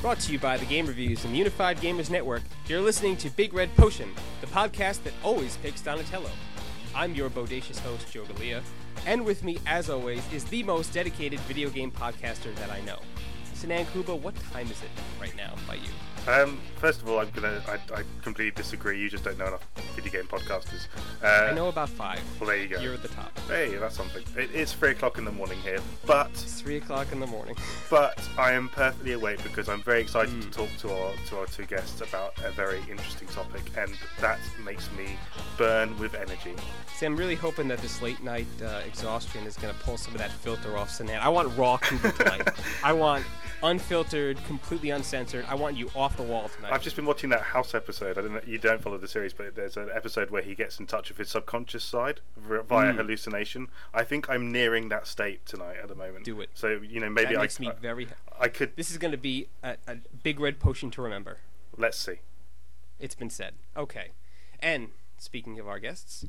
Brought to you by the Game Reviews and the Unified Gamers Network, you're listening to Big Red Potion, the podcast that always picks Donatello. I'm your bodacious host, Joe DeLia, and with me, as always, is the most dedicated video game podcaster that I know. Sinan Kubba, what time is it right now by you? Um, first of all, I'm gonna. I, I completely disagree. You just don't know enough video game podcasters. Uh, I know about five. Well, there you go. You're at the top. Hey, that's something. It, it's three o'clock in the morning here, but It's three o'clock in the morning. but I am perfectly awake because I'm very excited Mm. to talk to our to our two guests about a very interesting topic, and that makes me burn with energy. See, I'm really hoping that this late night uh, exhaustion is going to pull some of that filter off Sinan. I want raw tonight. I want unfiltered, completely uncensored. I want you off the wall tonight. I've just been watching that House episode. I don't know. You don't follow the series, but there's an episode where he gets in touch with his subconscious side via Mm. hallucination. I think I'm nearing that state tonight at the moment. Do it. So you know, maybe that I, me I, very. I could. This is going to be a, a big red potion to remember. Let's see. It's been said. Okay. And speaking of our guests,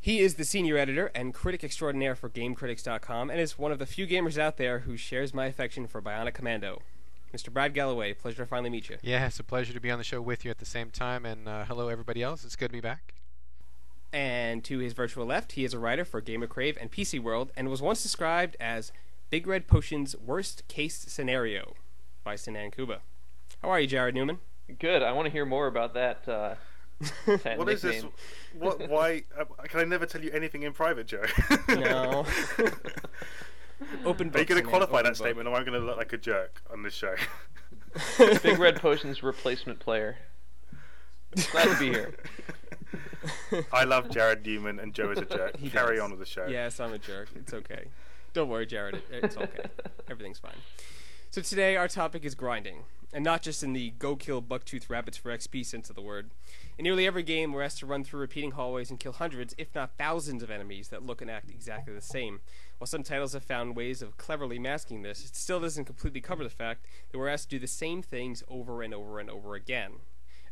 he is the senior editor and critic extraordinaire for GameCritics.com and is one of the few gamers out there who shares my affection for Bionic Commando. Mr. Brad Gallaway, pleasure to finally meet you. Yeah, it's a pleasure to be on the show with you at the same time. And uh, hello, everybody else. It's good to be back. And to his virtual left, he is a writer for GamerCrave and PC World and was once described as Big Red Potion's worst case scenario by Sinan Kubba. How are you, Jared Newman? Good. I want to hear more about that. Uh, that What is this? What? Why? Uh, can I never tell you anything in private, Joe? No. Open book. Are you going to qualify open that book. statement, or am I going to look like a jerk on this show? Big Red Potion's replacement player. Glad to be here. I love Jared Newman, and Joe is a jerk. He Carry does. on with the show. Yes, I'm a jerk. It's okay. Don't worry, Jared. It, it's okay. Everything's fine. So today our topic is grinding, and not just in the go kill bucktooth rabbits for XP sense of the word. In nearly every game, we're asked to run through repeating hallways and kill hundreds, if not thousands, of enemies that look and act exactly the same. While some titles have found ways of cleverly masking this, it still doesn't completely cover the fact that we're asked to do the same things over and over and over again,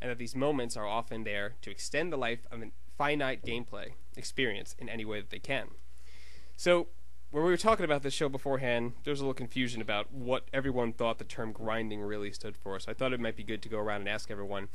and that these moments are often there to extend the life of a finite gameplay experience in any way that they can. So, when we were talking about this show beforehand, there was a little confusion about what everyone thought the term grinding really stood for. So I thought it might be good to go around and ask everyone,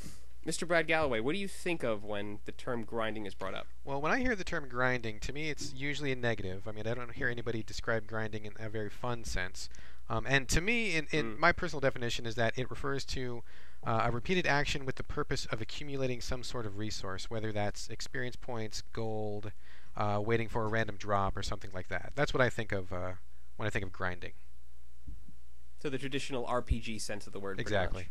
Mr. Brad Gallaway, what do you think of when the term grinding is brought up? Well, when I hear the term grinding, to me it's usually a negative. I mean, I don't hear anybody describe grinding in a very fun sense. Um, and to me, in, in Mm. my personal definition, is that it refers to uh, a repeated action with the purpose of accumulating some sort of resource, whether that's experience points, gold, uh, waiting for a random drop, or something like that. That's what I think of uh, when I think of grinding. So the traditional RPG sense of the word. pretty much. Exactly.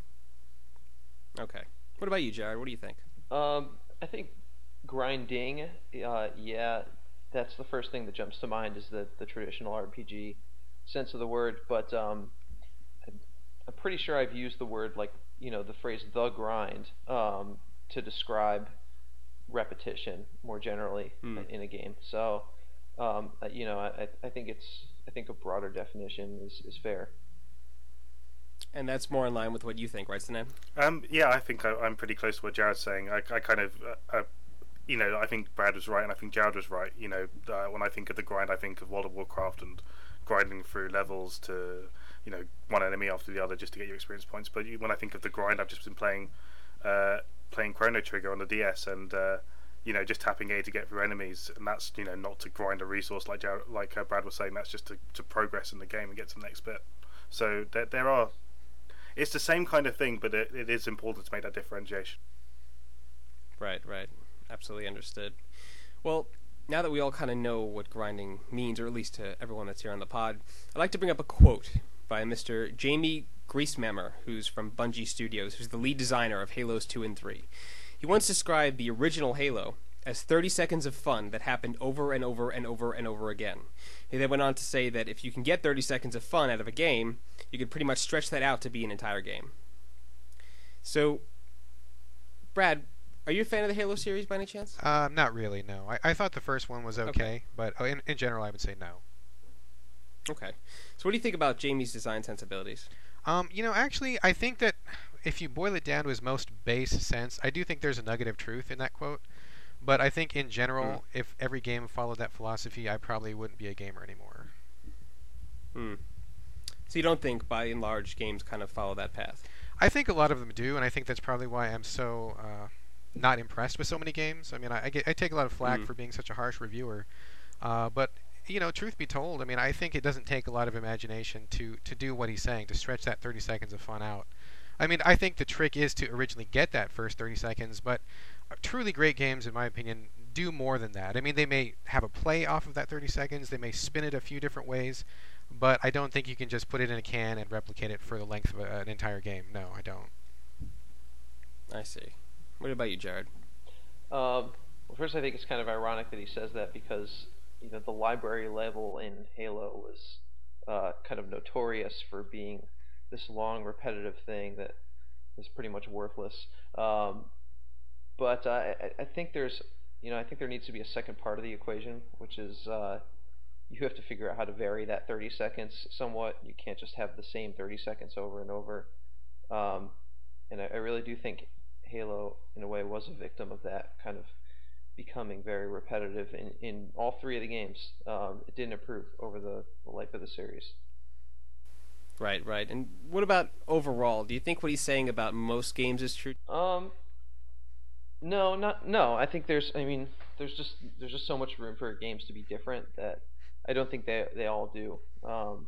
Okay. What about you, Jared? What do you think? Um, I think grinding. Uh, yeah, that's the first thing that jumps to mind is the the traditional RPG sense of the word. But um, I'm- I'm pretty sure I've used the word like you know the phrase "the grind" um, to describe repetition more generally Hmm. in a game. So um, you know, I, I think it's I think a broader definition is, is fair. And that's more in line with what you think, right, Sinan? Um, yeah, I think I, I'm pretty close to what Jared's saying. I, I kind of, uh, uh, you know, I think Brad was right, and I think Jared was right. You know, uh, when I think of the grind, I think of World of Warcraft and grinding through levels to, you know, one enemy after the other just to get your experience points. But you, when I think of the grind, I've just been playing, uh, playing Chrono Trigger on the DS, and uh, you know, just tapping A to get through enemies, and that's you know not to grind a resource like Jared, like uh, Brad was saying. That's just to, to progress in the game and get to the next bit. So there, there are it's the same kind of thing, but it, it is important to make that differentiation. Right, right. Absolutely understood. Well, now that we all kind of know what grinding means, or at least to everyone that's here on the pod, I'd like to bring up a quote by Mr. Jaime Griesemer, who's from Bungie Studios, who's the lead designer of Halos 2 and 3. He once described the original Halo as 30 seconds of fun that happened over and over and over and over again. He then went on to say that if you can get 30 seconds of fun out of a game, you could pretty much stretch that out to be an entire game. So, Brad, are you a fan of the Halo series by any chance? Uh, not really. No, I, I thought the first one was okay, Okay. but uh, in, in general, I would say no. Okay. So, what do you think about Jaime's design sensibilities? Um, you know, actually, I think that if you boil it down to his most base sense, I do think there's a nugget of truth in that quote. But I think in general, if every game followed that philosophy, I probably wouldn't be a gamer anymore. Hmm. So you don't think, by and large, games kind of follow that path? I think a lot of them do, and I think that's probably why I'm so uh, not impressed with so many games. I mean, I, I, get, I take a lot of flack Mm. for being such a harsh reviewer, uh, but you know, truth be told, I mean, I think it doesn't take a lot of imagination to to do what he's saying to stretch that 30 seconds of fun out. I mean, I think the trick is to originally get that first 30 seconds, but uh, truly great games, in my opinion, do more than that. I mean, they may have a play off of that 30 seconds, they may spin it a few different ways, but I don't think you can just put it in a can and replicate it for the length of a, an entire game. No, I don't. I see. What about you, Jared? Um, well, first, I think it's kind of ironic that he says that because you know the library level in Halo was uh, kind of notorious for being this long, repetitive thing that is pretty much worthless. Um, but I, I think there's, you know, I think there needs to be a second part of the equation, which is uh, you have to figure out how to vary that 30 seconds somewhat. You can't just have the same 30 seconds over and over. Um, and I, I really do think Halo, in a way, was a victim of that kind of becoming very repetitive in, in all three of the games. Um, it didn't improve over the, the life of the series. Right, right. And what about overall? Do you think what he's saying about most games is true? Um, no, not no. I think there's. I mean, there's just there's just so much room for games to be different that I don't think they they all do. Um,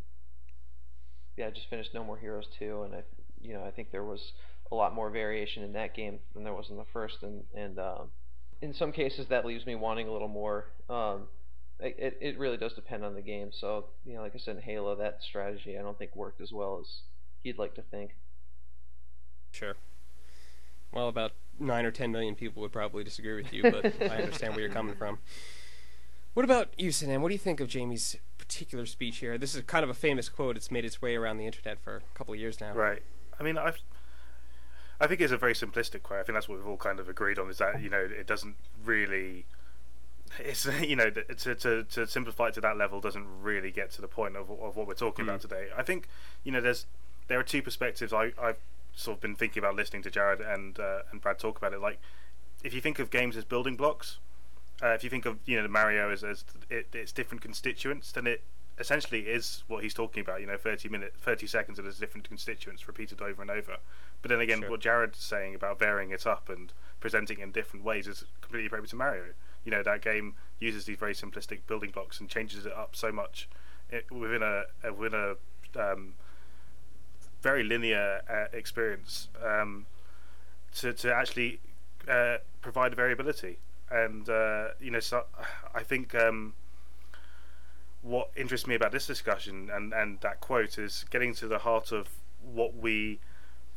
yeah, I just finished No More Heroes 2, and I you know I think there was a lot more variation in that game than there was in the first, and and um, in some cases that leaves me wanting a little more. Um, it, it it really does depend on the game. So you know, like I said in Halo, that strategy I don't think worked as well as he'd like to think. Sure. Well, about nine or ten million people would probably disagree with you, but I understand where you're coming from. What about you, Sinan? What do you think of Jaime's particular speech here? This is kind of a famous quote. It's made its way around the internet for a couple of years now. Right. I mean, I I think it's a very simplistic quote. I think that's what we've all kind of agreed on. Is that you know it doesn't really. It's you know to to to simplify it to that level doesn't really get to the point of of what we're talking about today. I think you know there's there are two perspectives I I've sort of been thinking about listening to Jared and uh, and Brad talk about it. Like if you think of games as building blocks, uh, if you think of you know the Mario as as it, its different constituents, then it essentially is what he's talking about. You know, thirty minute, thirty seconds, of there's different constituents repeated over and over. But then again, Sure. what Jared's saying about varying it up and presenting it in different ways is completely appropriate to Mario. You know, that game uses these very simplistic building blocks and changes it up so much it, within a, a within a um, very linear uh, experience um, to to actually uh, provide variability. And uh, you know, so I think um, what interests me about this discussion and, and that quote is getting to the heart of what we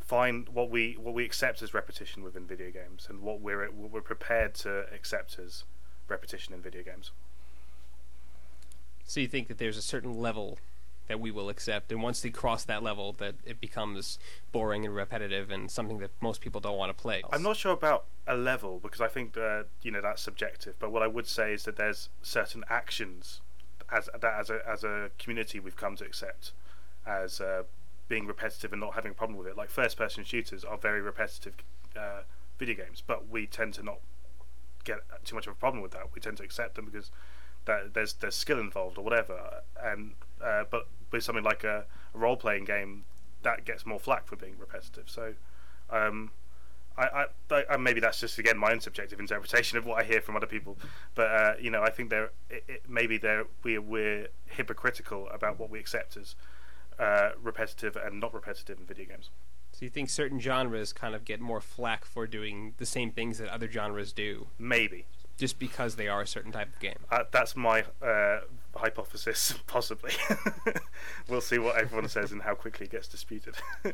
find, what we what we accept as repetition within video games, and what we're what we're prepared to accept as repetition in video games. So you think that there's a certain level that we will accept, and once they cross that level, that it becomes boring and repetitive and something that most people don't want to play. I'm not sure about a level because I think uh, you know that's subjective. But what I would say is that there's certain actions as that as a as a community we've come to accept as uh, being repetitive and not having a problem with it. Like first person shooters are very repetitive uh, video games, but we tend to not get too much of a problem with that. We tend to accept them because that there's there's skill involved or whatever. And uh, but with something like a, a role playing game, that gets more flack for being repetitive. So. Um, I, I, I, maybe that's just again my own subjective interpretation of what I hear from other people, but uh, you know I think there maybe there we we're hypocritical about what we accept as uh, repetitive and not repetitive in video games. So you think certain genres kind of get more flack for doing the same things that other genres do, Maybe just because they are a certain type of game? uh, that's my uh, hypothesis. Possibly, we'll see what everyone says and how quickly it gets disputed.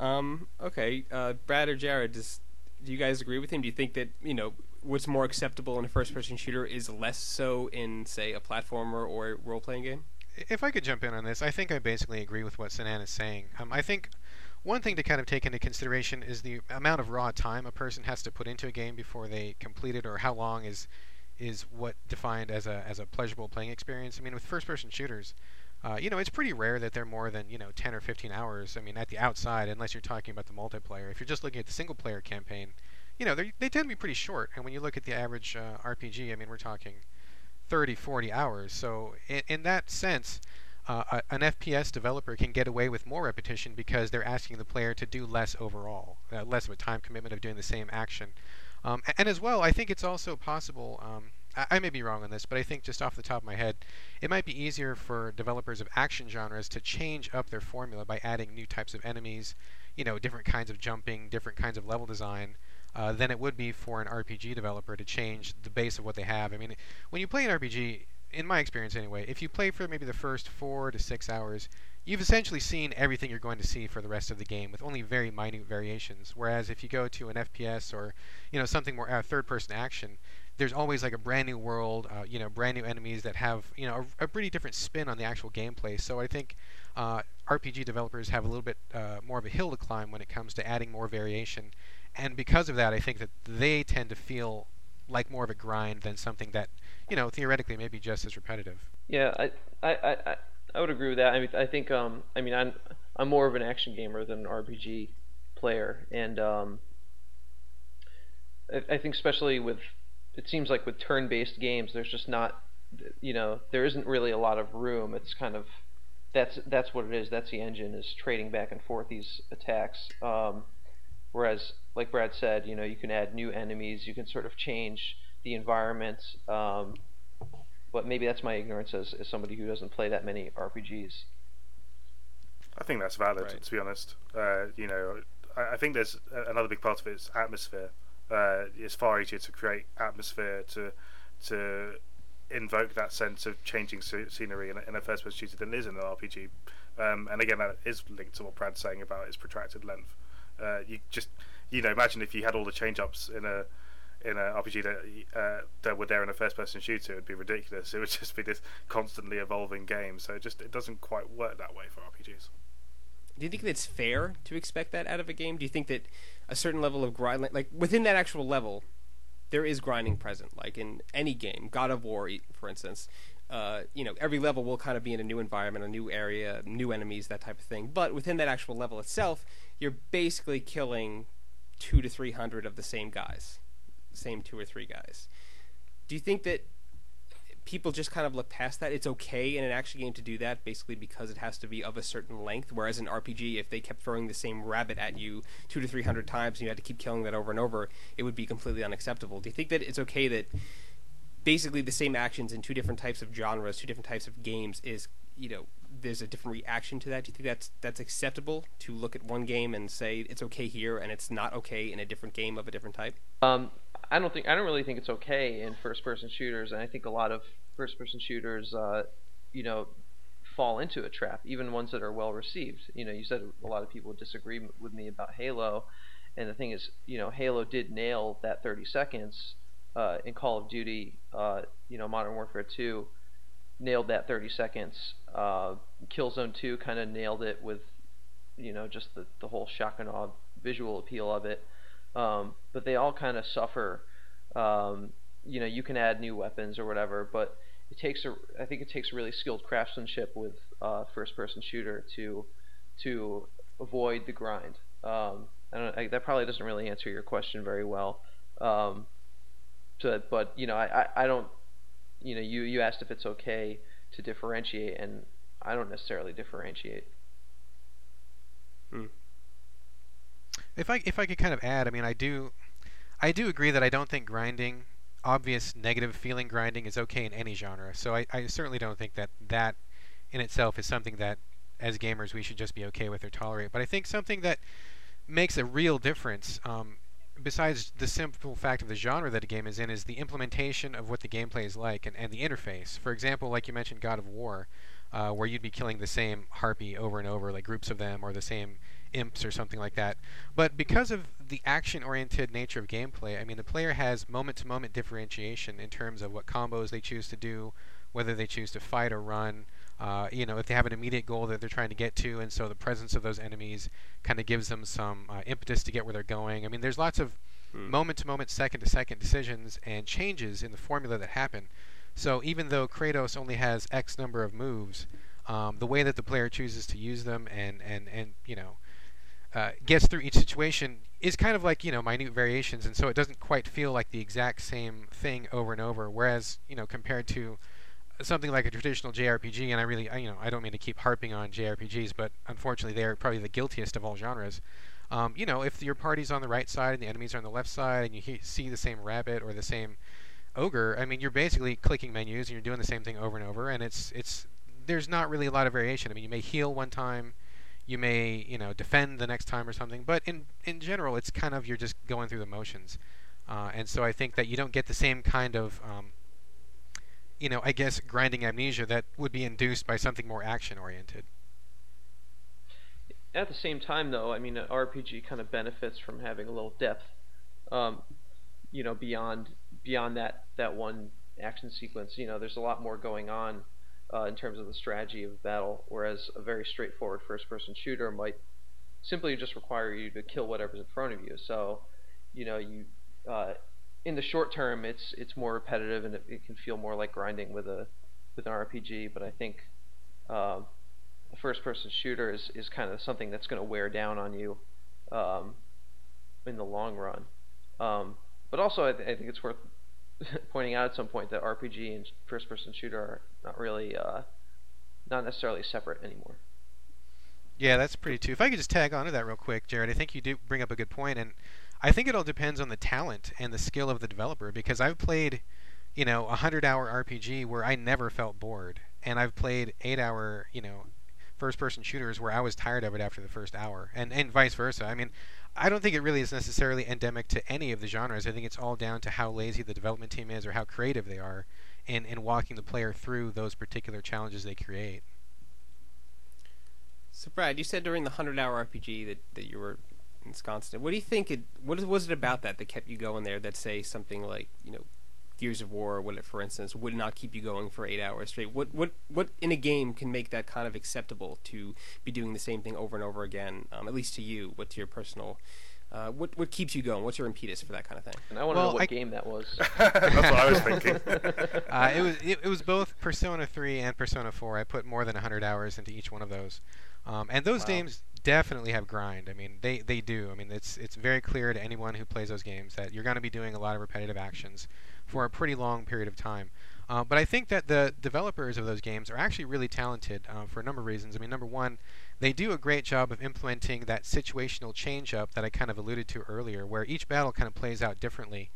Um, okay, uh, Brad or Jared, does, do you guys agree with him? Do you think that you know what's more acceptable in a first-person shooter is less so in, say, a platformer or a role-playing game? If I could jump in on this, I think I basically agree with what Sinan is saying. Um, I think one thing to kind of take into consideration is the amount of raw time a person has to put into a game before they complete it, or how long is is what defined as a as a pleasurable playing experience. I mean, with first-person shooters, uh, you know, it's pretty rare that they're more than you know 10 or 15 hours. I mean, at the outside, unless you're talking about the multiplayer. If you're just looking at the single-player campaign, you know, they tend to be pretty short. And when you look at the average uh, RPG, I mean, we're talking 30, 40 hours. So in, in that sense, uh, an FPS developer can get away with more repetition because they're asking the player to do less overall, uh, less of a time commitment of doing the same action. Um, and as well, I think it's also possible. Um, I, may be wrong on this, but I think just off the top of my head, it might be easier for developers of action genres to change up their formula by adding new types of enemies, you know, different kinds of jumping, different kinds of level design. Uh, than it would be for an RPG developer to change the base of what they have. I mean, when you play an RPG, in my experience anyway, if you play for maybe the first four to six hours, you've essentially seen everything you're going to see for the rest of the game with only very minute variations. Whereas if you go to an FPS or you know something more uh, third-person action, there's always like a brand new world, uh, you know, brand new enemies that have you know a, a, pretty different spin on the actual gameplay. So I think uh, RPG developers have a little bit uh, more of a hill to climb when it comes to adding more variation, and because of that, I think that they tend to feel like more of a grind than something that you know theoretically may be just as repetitive. Yeah, I I, I, I would agree with that. I mean, I think um, I mean I'm I'm more of an action gamer than an RPG player, and um, I, I think especially with it seems like with turn-based games, there's just not you know there isn't really a lot of room. It's kind of that's that's what it is. That's the engine is trading back and forth these attacks. Um, whereas, like Brad said, you know you can add new enemies. You can sort of change the environment. Um, but maybe that's my ignorance as, as somebody who doesn't play that many RPGs. I think that's valid, right. to be honest. Uh, you know, I, I, think there's another big part of it is atmosphere. Uh, it's far easier to create atmosphere to to invoke that sense of changing scenery in a, in a first-person shooter than it is in an RPG. Um, and again, that is linked to what Brad's saying about its protracted length. Uh, you just, you know, imagine if you had all the change-ups in a in an RPG that uh, that were there in a first-person shooter, it would be ridiculous. It would just be this constantly evolving game. So it just it doesn't quite work that way for RPGs. Do you think it's fair to expect that out of a game? Do you think that a certain level of grind, like within that actual level, there is grinding present? Like in any game, God of War, for instance, uh, you know, every level will kind of be in a new environment, a new area, new enemies, that type of thing. But within that actual level itself, you're basically killing two to three hundred of the same guys same two or three guys. Do you think that people just kind of look past that? It's okay in an action game to do that, basically because it has to be of a certain length. Whereas in RPG, if they kept throwing the same rabbit at you two to three hundred times and you had to keep killing that over and over, it would be completely unacceptable. Do you think that it's okay that basically the same actions in two different types of genres, two different types of games is you know there's a different reaction to that? Do you think that's that's acceptable to look at one game and say it's okay here and it's not okay in a different game of a different type? Um, I don't think I don't really think it's okay in first-person shooters, and I think a lot of first-person shooters, uh, you know, fall into a trap, even ones that are well received. You know, you said a lot of people disagree with me about Halo, and the thing is, you know, Halo did nail that 30 seconds uh, in Call of Duty. Uh, you know, Modern Warfare 2 nailed that 30 seconds. Uh, Killzone 2 kind of nailed it with, you know, just the the whole shock and awe visual appeal of it. Um, but they all kind of suffer. Um, you know, you can add new weapons or whatever, but it takes a. I think it takes really skilled craftsmanship with uh, first-person shooter to to avoid the grind. Um, I I, that probably doesn't really answer your question very well. Um, so, but you know, I, I, I don't. You know, you you asked if it's okay to differentiate, and I don't necessarily differentiate. Hmm. If I if I could kind of add, I mean, I do, I do agree that I don't think grinding, obvious negative feeling grinding, is okay in any genre. So I, I certainly don't think that that in itself is something that as gamers we should just be okay with or tolerate. But I think something that makes a real difference, um, besides the simple fact of the genre that a game is in, is the implementation of what the gameplay is like and, and the interface. For example, like you mentioned, God of War, uh, where you'd be killing the same harpy over and over, like groups of them, or the same imps or something like that. But because of the action-oriented nature of gameplay, I mean, the player has moment-to-moment differentiation in terms of what combos they choose to do, whether they choose to fight or run. Uh, you know, if they have an immediate goal that they're trying to get to, and so the presence of those enemies kind of gives them some uh, impetus to get where they're going. I mean, there's lots of hmm. moment-to-moment, second-to-second decisions and changes in the formula that happen. So even though Kratos only has X number of moves, um, the way that the player chooses to use them and, and, and you know uh, gets through each situation is kind of like you know minute variations, and so it doesn't quite feel like the exact same thing over and over. Whereas you know compared to something like a traditional JRPG, and I really, I, you know, I don't mean to keep harping on JRPGs, but unfortunately, they are probably the guiltiest of all genres. Um, you know, if your party's on the right side and the enemies are on the left side, and you he- see the same rabbit or the same ogre, I mean, you're basically clicking menus and you're doing the same thing over and over, and it's it's there's not really a lot of variation. I mean, you may heal one time, you may you know defend the next time or something, but in in general, it's kind of you're just going through the motions, uh, and so I think that you don't get the same kind of um, you know, I guess grinding amnesia that would be induced by something more action oriented. At the same time, though, I mean, an RPG kind of benefits from having a little depth, um, you know, beyond beyond that that one action sequence. You know, there's a lot more going on uh, in terms of the strategy of battle, whereas a very straightforward first-person shooter might simply just require you to kill whatever's in front of you. So, you know, you uh, in the short term, it's it's more repetitive and it, it, can feel more like grinding with a with an RPG. But I think um, a first-person shooter is, is kind of something that's going to wear down on you um, in the long run. Um, but also, I, th- I, think it's worth pointing out at some point that RPG and first-person shooter are not really uh, not necessarily separate anymore. Yeah, that's pretty too. If I could just tag on to that real quick, Jared, I think you do bring up a good point, and I think it all depends on the talent and the skill of the developer because I've played, you know, a hundred hour RPG where I never felt bored, and I've played eight hour, you know, first person shooters where I was tired of it after the first hour, and and vice versa. I mean, I don't think it really is necessarily endemic to any of the genres. I think it's all down to how lazy the development team is or how creative they are in in walking the player through those particular challenges they create. So Brad, you said during the hundred hour RPG that, that you were ensconced in. What do you think it? What was it about that that kept you going there? That say something like you know, Gears of War, what for instance, would not keep you going for eight hours straight. What what what in a game can make that kind of acceptable to be doing the same thing over and over again? Um, at least to you. What's your personal? Uh, what what keeps you going? What's your impetus for that kind of thing? And I want to well, know what I... game that was. That's what I was thinking. uh, it was it, it, was both Persona 3 and Persona 4. I put more than 100 hours into each one of those, um, and those wow. games definitely have grind. I mean, they, they do. I mean, it's it's very clear to anyone who plays those games that you're going to be doing a lot of repetitive actions for a pretty long period of time. Uh, but I think that the developers of those games are actually really talented uh, for a number of reasons. I mean, number one, they do a great job of implementing that situational change up that I kind of alluded to earlier, where each battle kind of plays out differently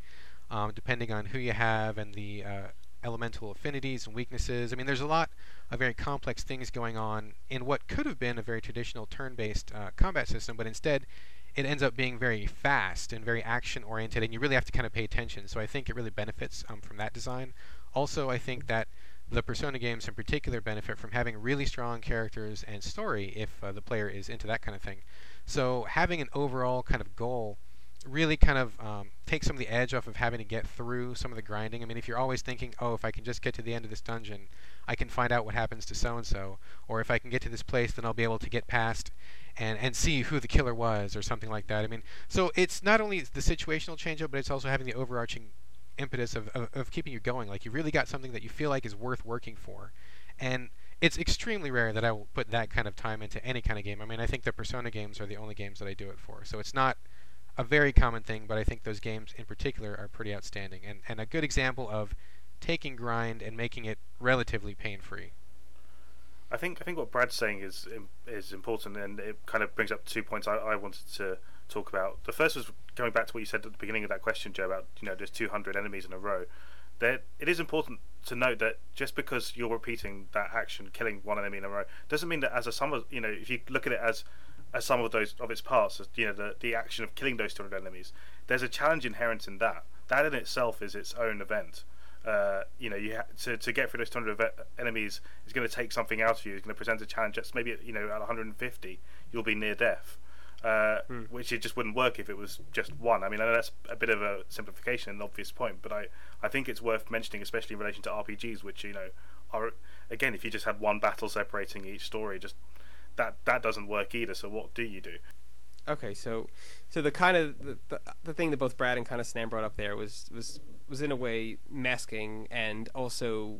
um, depending on who you have and the uh, elemental affinities and weaknesses. I mean, there's a lot of very complex things going on in what could have been a very traditional turn-based uh, combat system, but instead it ends up being very fast and very action-oriented, and you really have to kind of pay attention. So I think it really benefits um, from that design. Also, I think that the Persona games in particular benefit from having really strong characters and story if uh, the player is into that kind of thing. So having an overall kind of goal really kind of um, take some of the edge off of having to get through some of the grinding. I mean, if you're always thinking, oh, if I can just get to the end of this dungeon, I can find out what happens to so and so, or if I can get to this place, then I'll be able to get past and and see who the killer was, or something like that. I mean, so it's not only the situational change up, but it's also having the overarching impetus of, of, of keeping you going. Like you really got something that you feel like is worth working for, and it's extremely rare that I will put that kind of time into any kind of game. I mean, I think the Persona games are the only games that I do it for. So it's not a very common thing, but I think those games in particular are pretty outstanding and, and a good example of taking grind and making it relatively pain free. I think I think what Brad's saying is is important, and it kind of brings up two points I, I wanted to talk about. The first was going back to what you said at the beginning of that question, Joe, about you know there's 200 enemies in a row. That it is important to note that just because you're repeating that action, killing one enemy in a row, doesn't mean that as a sum of you know if you look at it as as some of those of its parts, you know, the the action of killing those 200 enemies. There's a challenge inherent in that. That in itself is its own event. Uh, you know, you ha- to to get through those 200 enemies is going to take something out of you. It's going to present a challenge that's maybe you know at 150 you'll be near death. Uh, hmm. which it just wouldn't work if it was just one. I mean, I know that's a bit of a simplification, an obvious point, but I, I think it's worth mentioning, especially in relation to RPGs, which you know are again, if you just had one battle separating each story, just that that doesn't work either. So what do you do? Okay, so so the kind of the, the, the thing that both Brad and kind of Sinan brought up there was was was in a way masking and also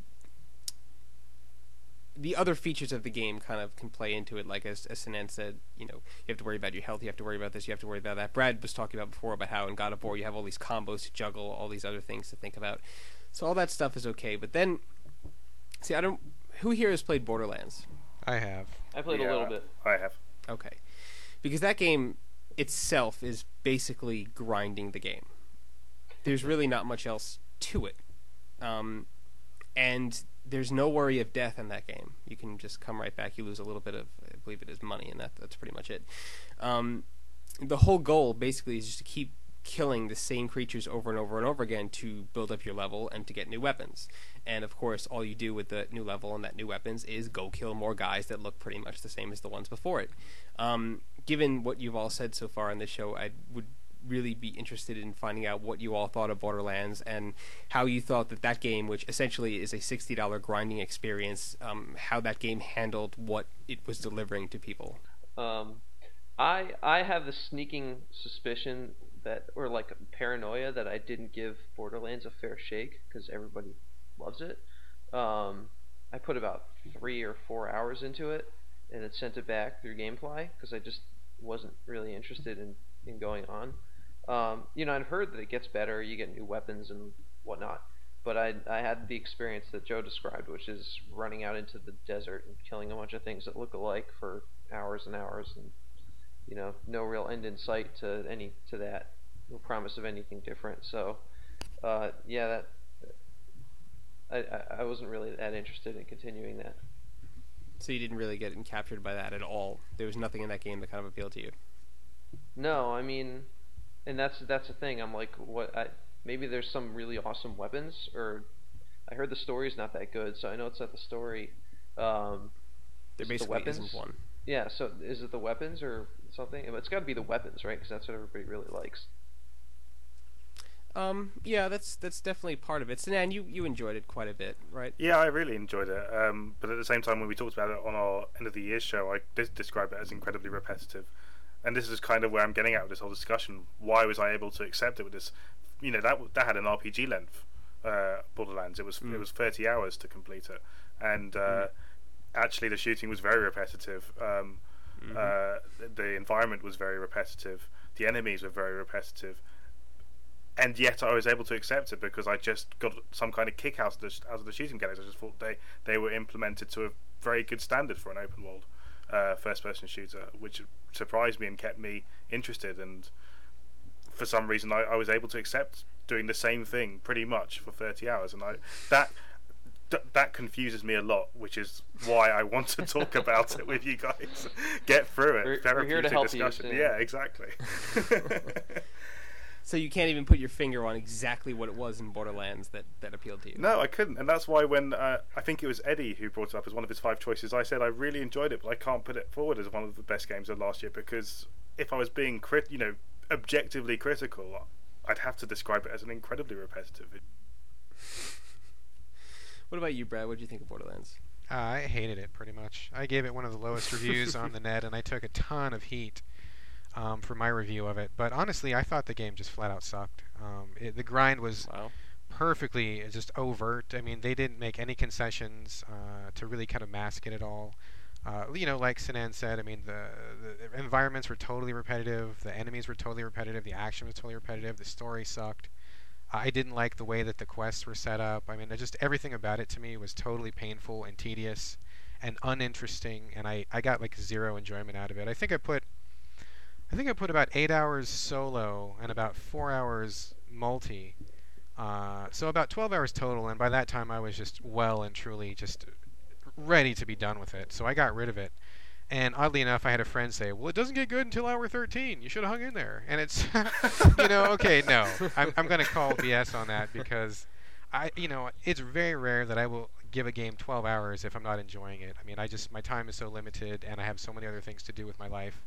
the other features of the game kind of can play into it. Like as, as Sinan said, you know, you have to worry about your health, you have to worry about this, you have to worry about that. Brad was talking about before about how in God of War you have all these combos to juggle, all these other things to think about. So all that stuff is okay, but then See, I don't. Who here has played Borderlands? I have. I played Yeah, a little bit. I have. Okay, because that game itself is basically grinding the game. There's really not much else to it, um, and there's no worry of death in that game. You can just come right back. You lose a little bit of, I believe it is money, and that that's pretty much it. Um, the whole goal basically is just to keep killing the same creatures over and over and over again to build up your level and to get new weapons. And of course, all you do with the new level and that new weapons is go kill more guys that look pretty much the same as the ones before it. Um, given what you've all said so far on this show, I would really be interested in finding out what you all thought of Borderlands and how you thought that that game, which essentially is a $60 grinding experience, um, how that game handled what it was delivering to people. Um, I I have the sneaking suspicion that, or like paranoia that I didn't give Borderlands a fair shake because everybody loves it. Um, I put about three or four hours into it, and it sent it back through GameFly because I just wasn't really interested in, in going on. Um, you know, I'd heard that it gets better, you get new weapons and whatnot, but I I had the experience that Joe described, which is running out into the desert and killing a bunch of things that look alike for hours and hours, and you know, no real end in sight to any to that, no promise of anything different. So, uh, yeah, that I, I wasn't really that interested in continuing that. So you didn't really get captured by that at all. There was nothing in that game that kind of appealed to you. No, I mean, and that's that's the thing. I'm like, what? I, maybe there's some really awesome weapons, or I heard the story's not that good, so I know it's not the story. Um, There it the weapons? isn't one. Yeah, so is it the weapons or something? It's got to be the weapons, right? Because that's what everybody really likes. Um, yeah, that's that's definitely part of it. So, Nan, you you enjoyed it quite a bit, right? Yeah, I really enjoyed it. Um, but at the same time, when we talked about it on our end of the year show, I did describe it as incredibly repetitive. And this is kind of where I'm getting at with this whole discussion. Why was I able to accept it with this? You know, that that had an RPG length. Uh, Borderlands. It was Mm. it was 30 hours to complete it, and uh, actually the shooting was very repetitive. Um, Mm-hmm. uh, the- environment was very repetitive. The enemies were very repetitive and yet I was able to accept it because I just got some kind of kick out of the out of the shooting mechanics. I just thought they they were implemented to a very good standard for an open world uh, first person shooter, which surprised me and kept me interested. And for some reason, I, I was able to accept doing the same thing pretty much for thirty hours, and I that. Th- That confuses me a lot, which is why I want to talk about it with you guys. Get through it. We're- we're here to Therapeutic help you, discussion. Sam. Yeah, exactly. So you can't even put your finger on exactly what it was in Borderlands that that appealed to you. No, I couldn't, and that's why when uh, I think it was Eddie who brought it up as one of his five choices, I said I really enjoyed it, but I can't put it forward as one of the best games of last year because if I was being crit, you know, objectively critical, I'd have to describe it as an incredibly repetitive. What about you, Brad? What did you think of Borderlands? Uh, I hated it pretty much. I gave it one of the lowest reviews on the net, and I took a ton of heat um, for my review of it. But honestly, I thought the game just flat out sucked. Um, it, the grind was Wow. perfectly just overt. I mean, they didn't make any concessions uh, to really kind of mask it at all. Uh, you know, like Sinan said, I mean, the, the environments were totally repetitive, the enemies were totally repetitive, the action was totally repetitive, the story sucked. I didn't like the way that the quests were set up. I mean, just everything about it to me was totally painful and tedious and uninteresting, and I, I got like zero enjoyment out of it. I think I put I think I put about eight hours solo and about four hours multi. Uh, so about 12 hours total, and by that time I was just well and truly just ready to be done with it. So I got rid of it. And oddly enough, I had a friend say, "Well, it doesn't get good until hour 13. You should have hung in there." And it's, you know, okay, no, I'm, I'm going to call BS on that because I, you know, it's very rare that I will give a game 12 hours if I'm not enjoying it. I mean, I just my time is so limited, and I have so many other things to do with my life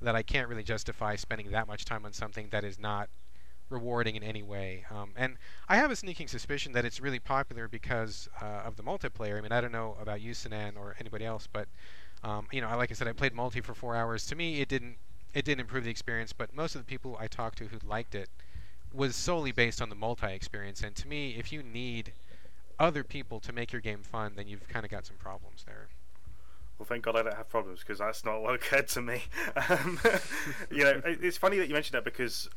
that I can't really justify spending that much time on something that is not rewarding in any way. Um, and I have a sneaking suspicion that it's really popular because uh, of the multiplayer. I mean, I don't know about you, Sinan, or anybody else, but um, you know, like I said, I played multi for four hours. To me, it didn't it didn't improve the experience. But most of the people I talked to who liked it was solely based on the multi experience. And to me, if you need other people to make your game fun, then you've kind of got some problems there. Well, thank God I don't have problems because that's not what occurred to me. Um, you know, it's funny that you mentioned that because,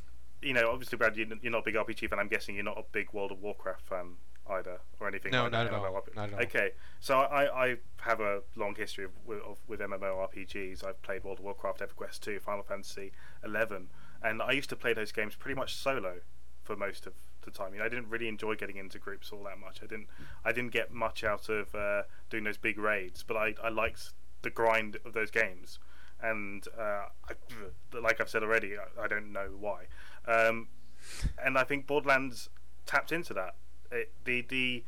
you know, obviously, Brad, you- you're not a big RPG fan. I'm guessing you're not a big World of Warcraft fan either, or anything. No, like not that, at all. Not at all. Okay, so I, I have a long history of, with, of, with MMORPGs. I've played World of Warcraft, EverQuest 2, Final Fantasy 11, and I used to play those games pretty much solo for most of the time. You know, I didn't really enjoy getting into groups all that much. I didn't I didn't get much out of uh, doing those big raids, but I, I liked the grind of those games. And uh, I, like I've said already, I, I don't know why. Um, and I think Borderlands tapped into that. It, the the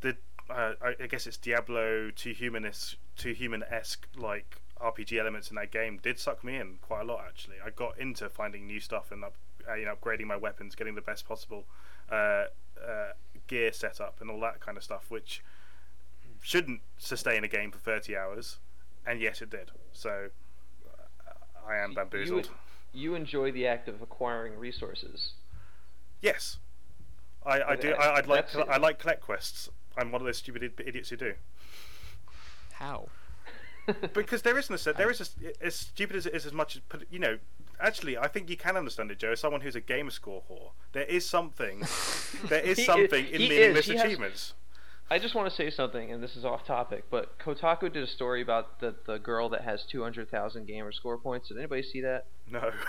the uh, I guess it's Diablo two humanist two human esque like RPG elements in that game did suck me in quite a lot actually. I got into finding new stuff and up, uh, you know upgrading my weapons, getting the best possible uh, uh, gear setup and all that kind of stuff, which shouldn't sustain a game for thirty hours, and yet it did. So uh, I am You- bamboozled. You enjoy the act of acquiring resources. Yes, I, I do. I, I'd like that's- I like collect quests. I'm one of those stupid idiots who do. How? because there isn't a set. There is a, as stupid as it is, as much as put- you know. Actually, I think you can understand it, Joe. As someone who's a gamer score whore, there is something. there is He is- something in he is. meaningless He has- achievements. I just want to say something, and this is off topic, but Kotaku did a story about the the girl that has 200,000 gamer score points. Did anybody see that? No.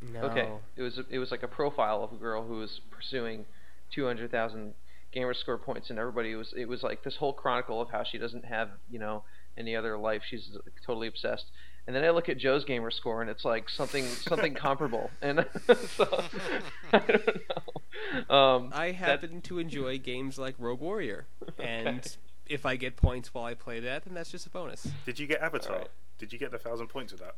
No. Okay, it was it was like a profile of a girl who was pursuing 200,000 gamer score points, and everybody was it was like this whole chronicle of how she doesn't have you know any other life. She's totally obsessed. And then I look at Joe's gamer score, and it's like something something comparable. And so I don't know. Um, I that- happen to enjoy games like Rogue Warrior, and Okay. if I get points while I play that, then that's just a bonus. Did you get Avatar? Alright. Did you get the thousand points of that?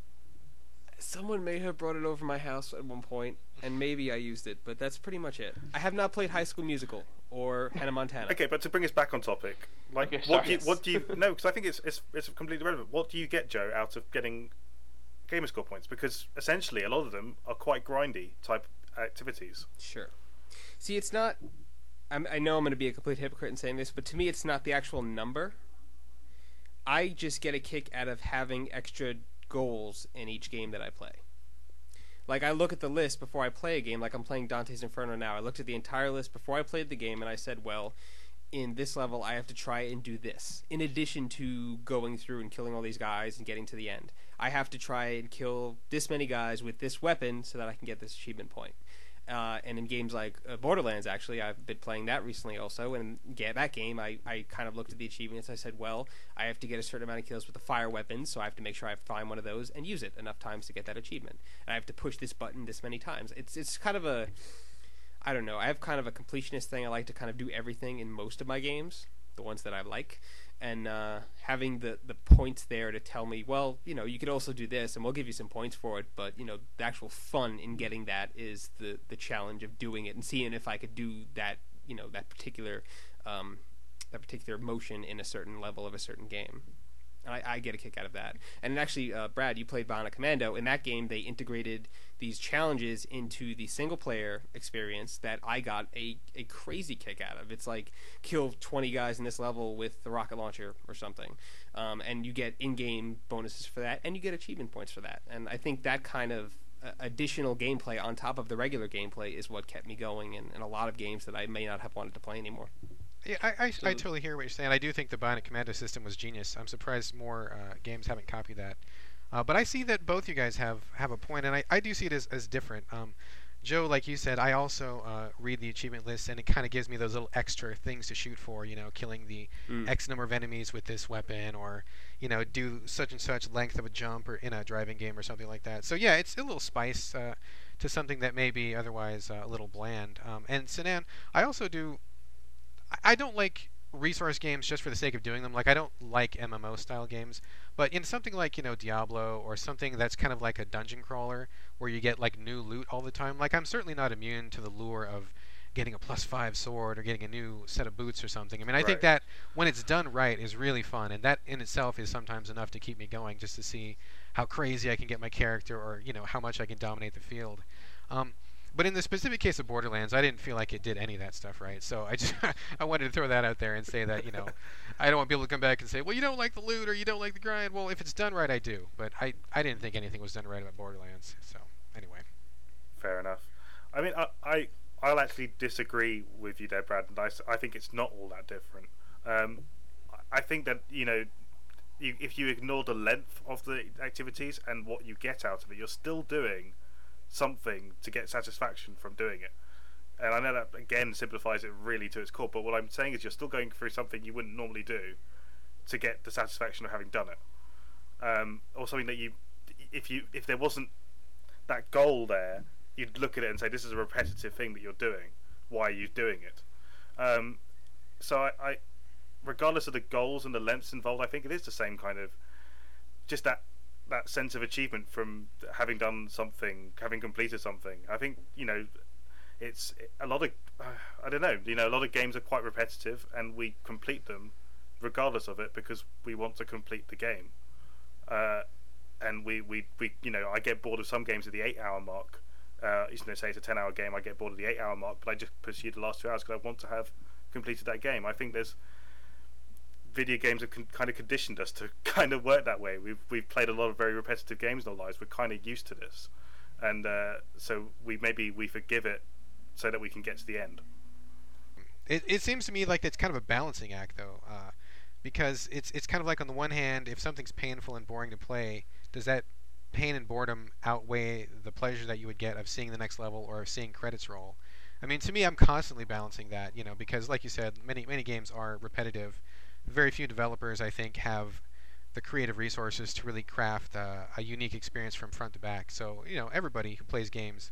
Someone may have brought it over my house at one point, and maybe I used it, but that's pretty much it. I have not played High School Musical or Hannah Montana. Okay, but to bring us back on topic, like Okay, what do you, what do you no? Because I think it's, it's it's completely relevant. What do you get, Joe, out of getting gamer score points? Because essentially, a lot of them are quite grindy type activities. Sure. See, it's not. I'm, I know I'm going to be a complete hypocrite in saying this, but to me, it's not the actual number. I just get a kick out of having extra goals in each game that I play. Like I look at the list before I play a game. Like I'm playing Dante's Inferno now. I looked at the entire list before I played the game, and I said, "Well, in this level, I have to try and do this. In addition to going through and killing all these guys and getting to the end, I have to try and kill this many guys with this weapon so that I can get this achievement point." Uh, and in games like uh, Borderlands, actually, I've been playing that recently also. And get that game, I, I kind of looked at the achievements. I said, well, I have to get a certain amount of kills with the fire weapons, so I have to make sure I find one of those and use it enough times to get that achievement. And I have to push this button this many times. It's it's kind of a, I don't know. I have kind of a completionist thing. I like to kind of do everything in most of my games, the ones that I like, and uh, having the the points there to tell me, well, you know, you could also do this, and we'll give you some points for it. But you know, the actual fun in getting that is the the challenge of doing it and seeing if I could do that, you know, that particular um, that particular motion in a certain level of a certain game. I, I get a kick out of that. And actually, uh, Brad, you played Bionic Commando. In that game, they integrated these challenges into the single player experience that I got a, a crazy kick out of. It's like kill 20 guys in this level with the rocket launcher or something. Um, and you get in game bonuses for that, and you get achievement points for that. And I think that kind of uh, additional gameplay on top of the regular gameplay is what kept me going in, in a lot of games that I may not have wanted to play anymore. Yeah, I, I, I totally hear what you're saying. I do think the Bionic Commando system was genius. I'm surprised more uh, games haven't copied that. Uh, but I see that both you guys have, have a point, and I, I do see it as, as different. Um, Joe, like you said, I also uh, read the achievement list, and it kind of gives me those little extra things to shoot for. You know, killing the Mm. X number of enemies with this weapon, or you know, do such and such length of a jump, or in a driving game or something like that. So yeah, it's a little spice uh, to something that may be otherwise uh, a little bland. Um, and Sinan, I also do I- don't like resource games just for the sake of doing them. Like I don't like MMO style games, but in something like you know Diablo or something that's kind of like a dungeon crawler where you get like new loot all the time. Like I'm certainly not immune to the lure of getting a plus five sword or getting a new set of boots or something. I mean, I think that when it's done right is really fun, and that in itself is sometimes enough to keep me going just to see how crazy I can get my character or you know how much I can dominate the field. Um, but in the specific case of Borderlands, I didn't feel like it did any of that stuff right. So I just I wanted to throw that out there and say that you know I don't want people to come back and say, well, you don't like the loot or you don't like the grind. Well, if it's done right, I do. But I I didn't think anything was done right about Borderlands. So anyway, Fair enough. I mean, I, I I'll actually disagree with you there, Brad. And I, I think it's not all that different. Um, I think that you know, you, if you ignore the length of the activities and what you get out of it, you're still doing something to get satisfaction from doing it. And I know that again simplifies it really to its core, but what I'm saying is you're still going through something you wouldn't normally do to get the satisfaction of having done it, um, or something that you, if you if there wasn't that goal there, you'd look at it and say this is a repetitive thing that you're doing. Why are you doing it? Um, so I, I, regardless of the goals and the lengths involved, I think it is the same kind of just that that sense of achievement from having done something, having completed something. I think you know, it's a lot of I don't know. You know, a lot of games are quite repetitive, and we complete them regardless of it because we want to complete the game. Uh, and we, we, we, you know, I get bored of some games at the eight-hour mark. Uh, you know, say it's a ten-hour game, I get bored of the eight-hour mark, but I just pursue the last two hours because I want to have completed that game. I think there's video games have con- kind of conditioned us to kind of work that way. We've we've played a lot of very repetitive games in our lives. We're kind of used to this, and uh, so we maybe we forgive it so that we can get to the end. It it seems to me like it's kind of a balancing act, though, uh, because it's it's kind of like on the one hand, if something's painful and boring to play, does that pain and boredom outweigh the pleasure that you would get of seeing the next level or of seeing credits roll? I mean, to me, I'm constantly balancing that, you know, because like you said, many many games are repetitive very few developers, I think, have the creative resources to really craft uh, a unique experience from front to back. So, you know, everybody who plays games,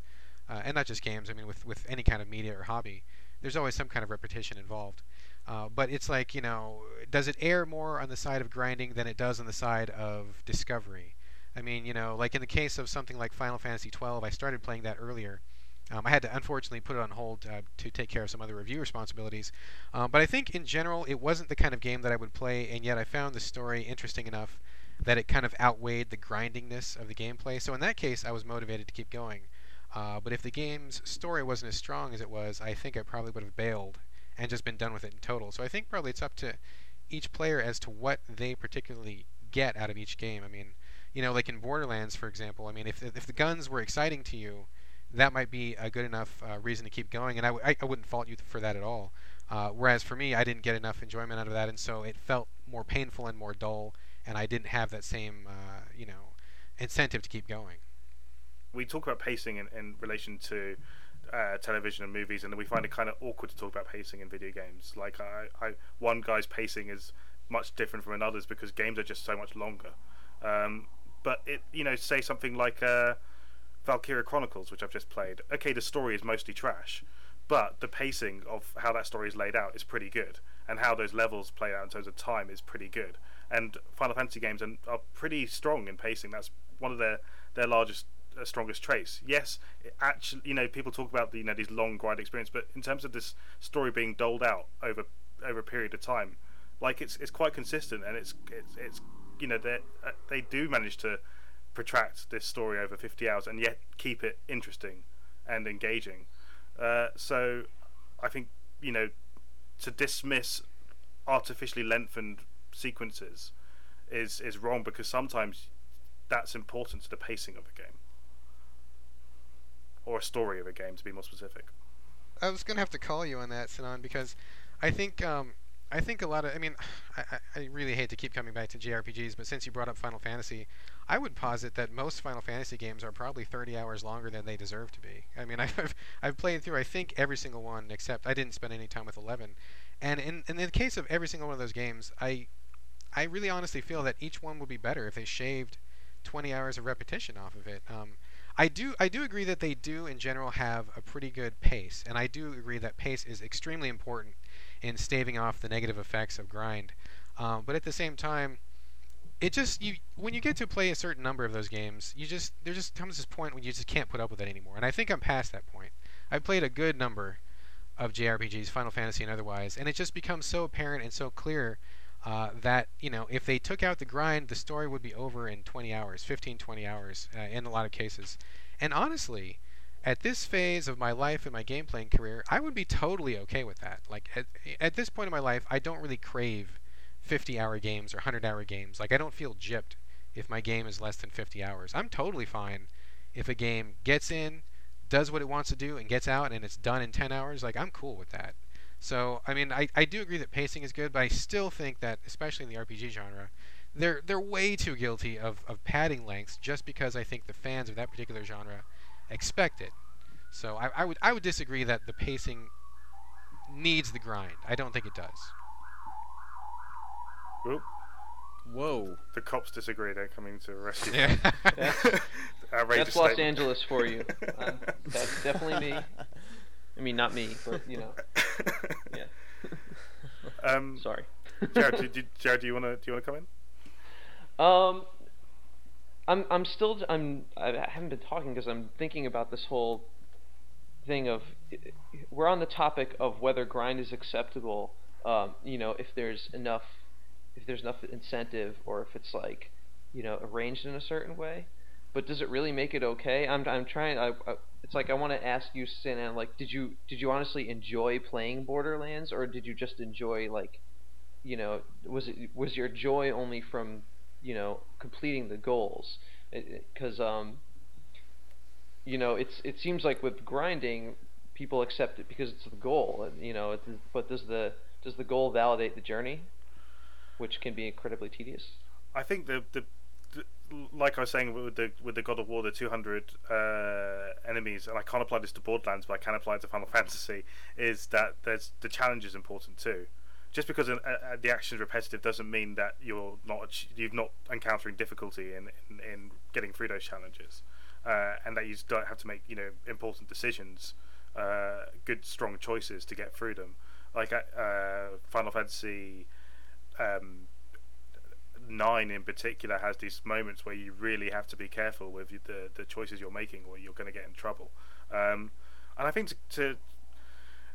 uh, and not just games, I mean, with, with any kind of media or hobby, there's always some kind of repetition involved. Uh, but it's like, you know, does it err more on the side of grinding than it does on the side of discovery? I mean, you know, like in the case of something like Final Fantasy XII, I started playing that earlier um, I had to unfortunately put it on hold uh, to take care of some other review responsibilities. Um, but I think in general, it wasn't the kind of game that I would play, and yet I found the story interesting enough that it kind of outweighed the grindingness of the gameplay. So in that case, I was motivated to keep going. Uh, but if the game's story wasn't as strong as it was, I think I probably would have bailed and just been done with it in total. So I think probably it's up to each player as to what they particularly get out of each game. I mean, you know, like in Borderlands, for example, I mean, if if the guns were exciting to you, that might be a good enough uh, reason to keep going, and I wouldn't fault you for that at all. Uh, whereas for me, I didn't get enough enjoyment out of that, and so it felt more painful and more dull, and I didn't have that same uh, you know incentive to keep going. We talk about pacing in, in relation to uh, television and movies, and we find it kind of awkward to talk about pacing in video games. Like, I, I, one guy's pacing is much different from another's because games are just so much longer. Um, but it, you know, say something like uh, Valkyria Chronicles, which I've just played. Okay, the story is mostly trash, but the pacing of how that story is laid out is pretty good, and how those levels play out in terms of time is pretty good. And Final Fantasy games are, are pretty strong in pacing. That's one of their their largest uh, strongest traits. Yes, actually, you know, people talk about the you know these long grind experience, but in terms of this story being doled out over over a period of time, like it's it's quite consistent, and it's it's, it's you know they uh, they do manage to protract this story over 50 hours and yet keep it interesting and engaging. Uh, so I think, you know, to dismiss artificially lengthened sequences is, is wrong because sometimes that's important to the pacing of a game. Or a story of a game, to be more specific. I was going to have to call you on that, Sinan, because I think um, I think a lot of, I mean, I, I really hate to keep coming back to JRPGs, but since you brought up Final Fantasy, I would posit that most Final Fantasy games are probably 30 hours longer than they deserve to be. I mean, I've, I've played through, I think, every single one except I didn't spend any time with 11. And in, in the case of every single one of those games, I, I really honestly feel that each one would be better if they shaved 20 hours of repetition off of it. Um, I do I do agree that they do in general have a pretty good pace, and I do agree that pace is extremely important in staving off the negative effects of grind. Um, but at the same time, it just you when you get to play a certain number of those games, you just there just comes this point when you just can't put up with it anymore. And I think I'm past that point. I've played a good number of JRPGs, Final Fantasy and otherwise, and it just becomes so apparent and so clear uh, that you know if they took out the grind, the story would be over in 20 hours, 15, 20 hours uh, in a lot of cases. And honestly, at this phase of my life and my game playing career, I would be totally okay with that. Like at, at this point in my life, I don't really crave 50 hour games or 100 hour games. Like I don't feel gypped if my game is less than 50 hours. I'm totally fine if a game gets in, does what it wants to do and gets out and it's done in 10 hours, like I'm cool with that. So, I mean, I, I do agree that pacing is good, but I still think that, especially in the RPG genre, they're they're way too guilty of, of padding lengths just because I think the fans of that particular genre expect it. So I, I would I would disagree that the pacing needs the grind. I don't think it does. Oop, Whoa. the cops disagree. They're coming to arrest you. Yeah. Outrageous That's Los statement. Angeles for you. Um, that's definitely me. I mean, not me, but you know. Yeah. um, Sorry. Jared, do, do, Jared, do you want to do you want to come in? Um, I'm I'm still I'm I haven't been talking because I'm thinking about this whole thing of we're on the topic of whether grind is acceptable. Um, you know, if there's enough if there's enough incentive or if it's like you know arranged in a certain way. But does it really make it okay? I'm I'm trying. I, I it's like I want to ask you, Sinan, like, did you did you honestly enjoy playing Borderlands or did you just enjoy like you know was it was your joy only from you know completing the goals because um you know it's it seems like with grinding people accept it because it's the goal and you know it's, but does the does the goal validate the journey which can be incredibly tedious I think the, the the like I was saying with the with the God of War, the 200 uh, enemies, and I can't apply this to Borderlands, but I can apply it to Final Fantasy. Is that there's the challenge is important too. Just because an, uh, the action is repetitive doesn't mean that you're not you're not encountering difficulty in in, in getting through those challenges, uh, and that you don't have to make you know important decisions, uh, good strong choices to get through them. Like uh, Final Fantasy. Um, nine in particular has these moments where you really have to be careful with the the choices you're making, or you're going to get in trouble. Um, and I think to, to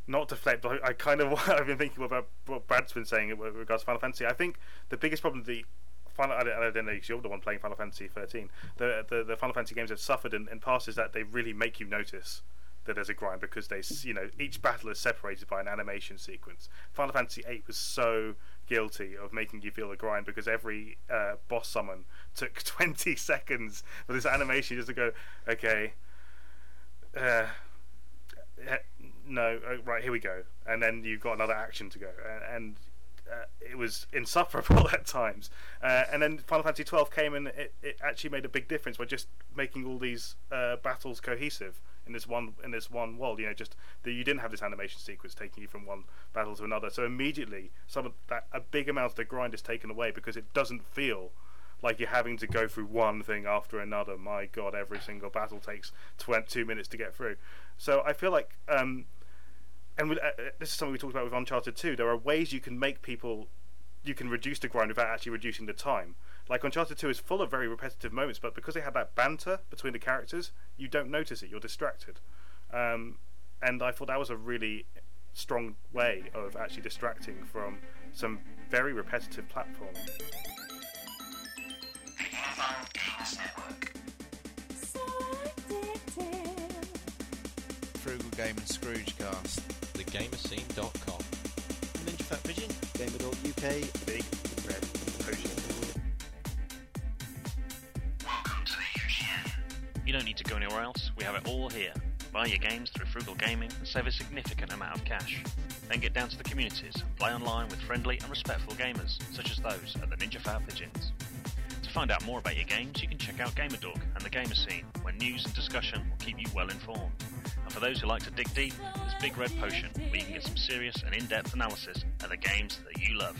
not deflect, I, I kind of I've been thinking about what Brad's been saying with regards to Final Fantasy. I think the biggest problem the Final, I don't, know because you're the one playing Final Fantasy 13. The, the the Final Fantasy games have suffered in, in past is that they really make you notice that there's a grind because they you know each battle is separated by an animation sequence. Final Fantasy 8 was so guilty of making you feel the grind because every uh, boss summon took 20 seconds for this animation just to go okay uh, eh, no uh, right here we go. And then you've got another action to go. And, and uh, it was insufferable at times. Uh, and then Final Fantasy 12 came and it, it actually made a big difference by just making all these uh, battles cohesive in this one in this one world you know just that you didn't have this animation sequence taking you from one battle to another. So immediately some of that a big amount of the grind is taken away because it doesn't feel like you're having to go through one thing after another. My god every single battle takes 22 minutes to get through. So i feel like um and with, uh, uh, this is something we talked about with uncharted 2 there are ways you can make people you can reduce the grind without actually reducing the time like Uncharted 2 is full of very repetitive moments, but because they have that banter between the characters, you don't notice it. You're distracted, um, and I thought that was a really strong way of actually distracting from some very repetitive platforming. Frugal Game and Scrooge cast. thegamerscene.com. Ninja Fat Pigeon. Gamer.uk. Big You don't need to go anywhere else, we have it all here. Buy your games through Frugal Gaming and save a significant amount of cash. Then get down to the communities and play online with friendly and respectful gamers, such as those at the Ninja Fat Pigeons. To find out more about your games, you can check out Gamerdog and the Gamer Scene, where news and discussion will keep you well informed. And for those who like to dig deep, there's Big Red Potion, where you can get some serious and in-depth analysis of the games that you love.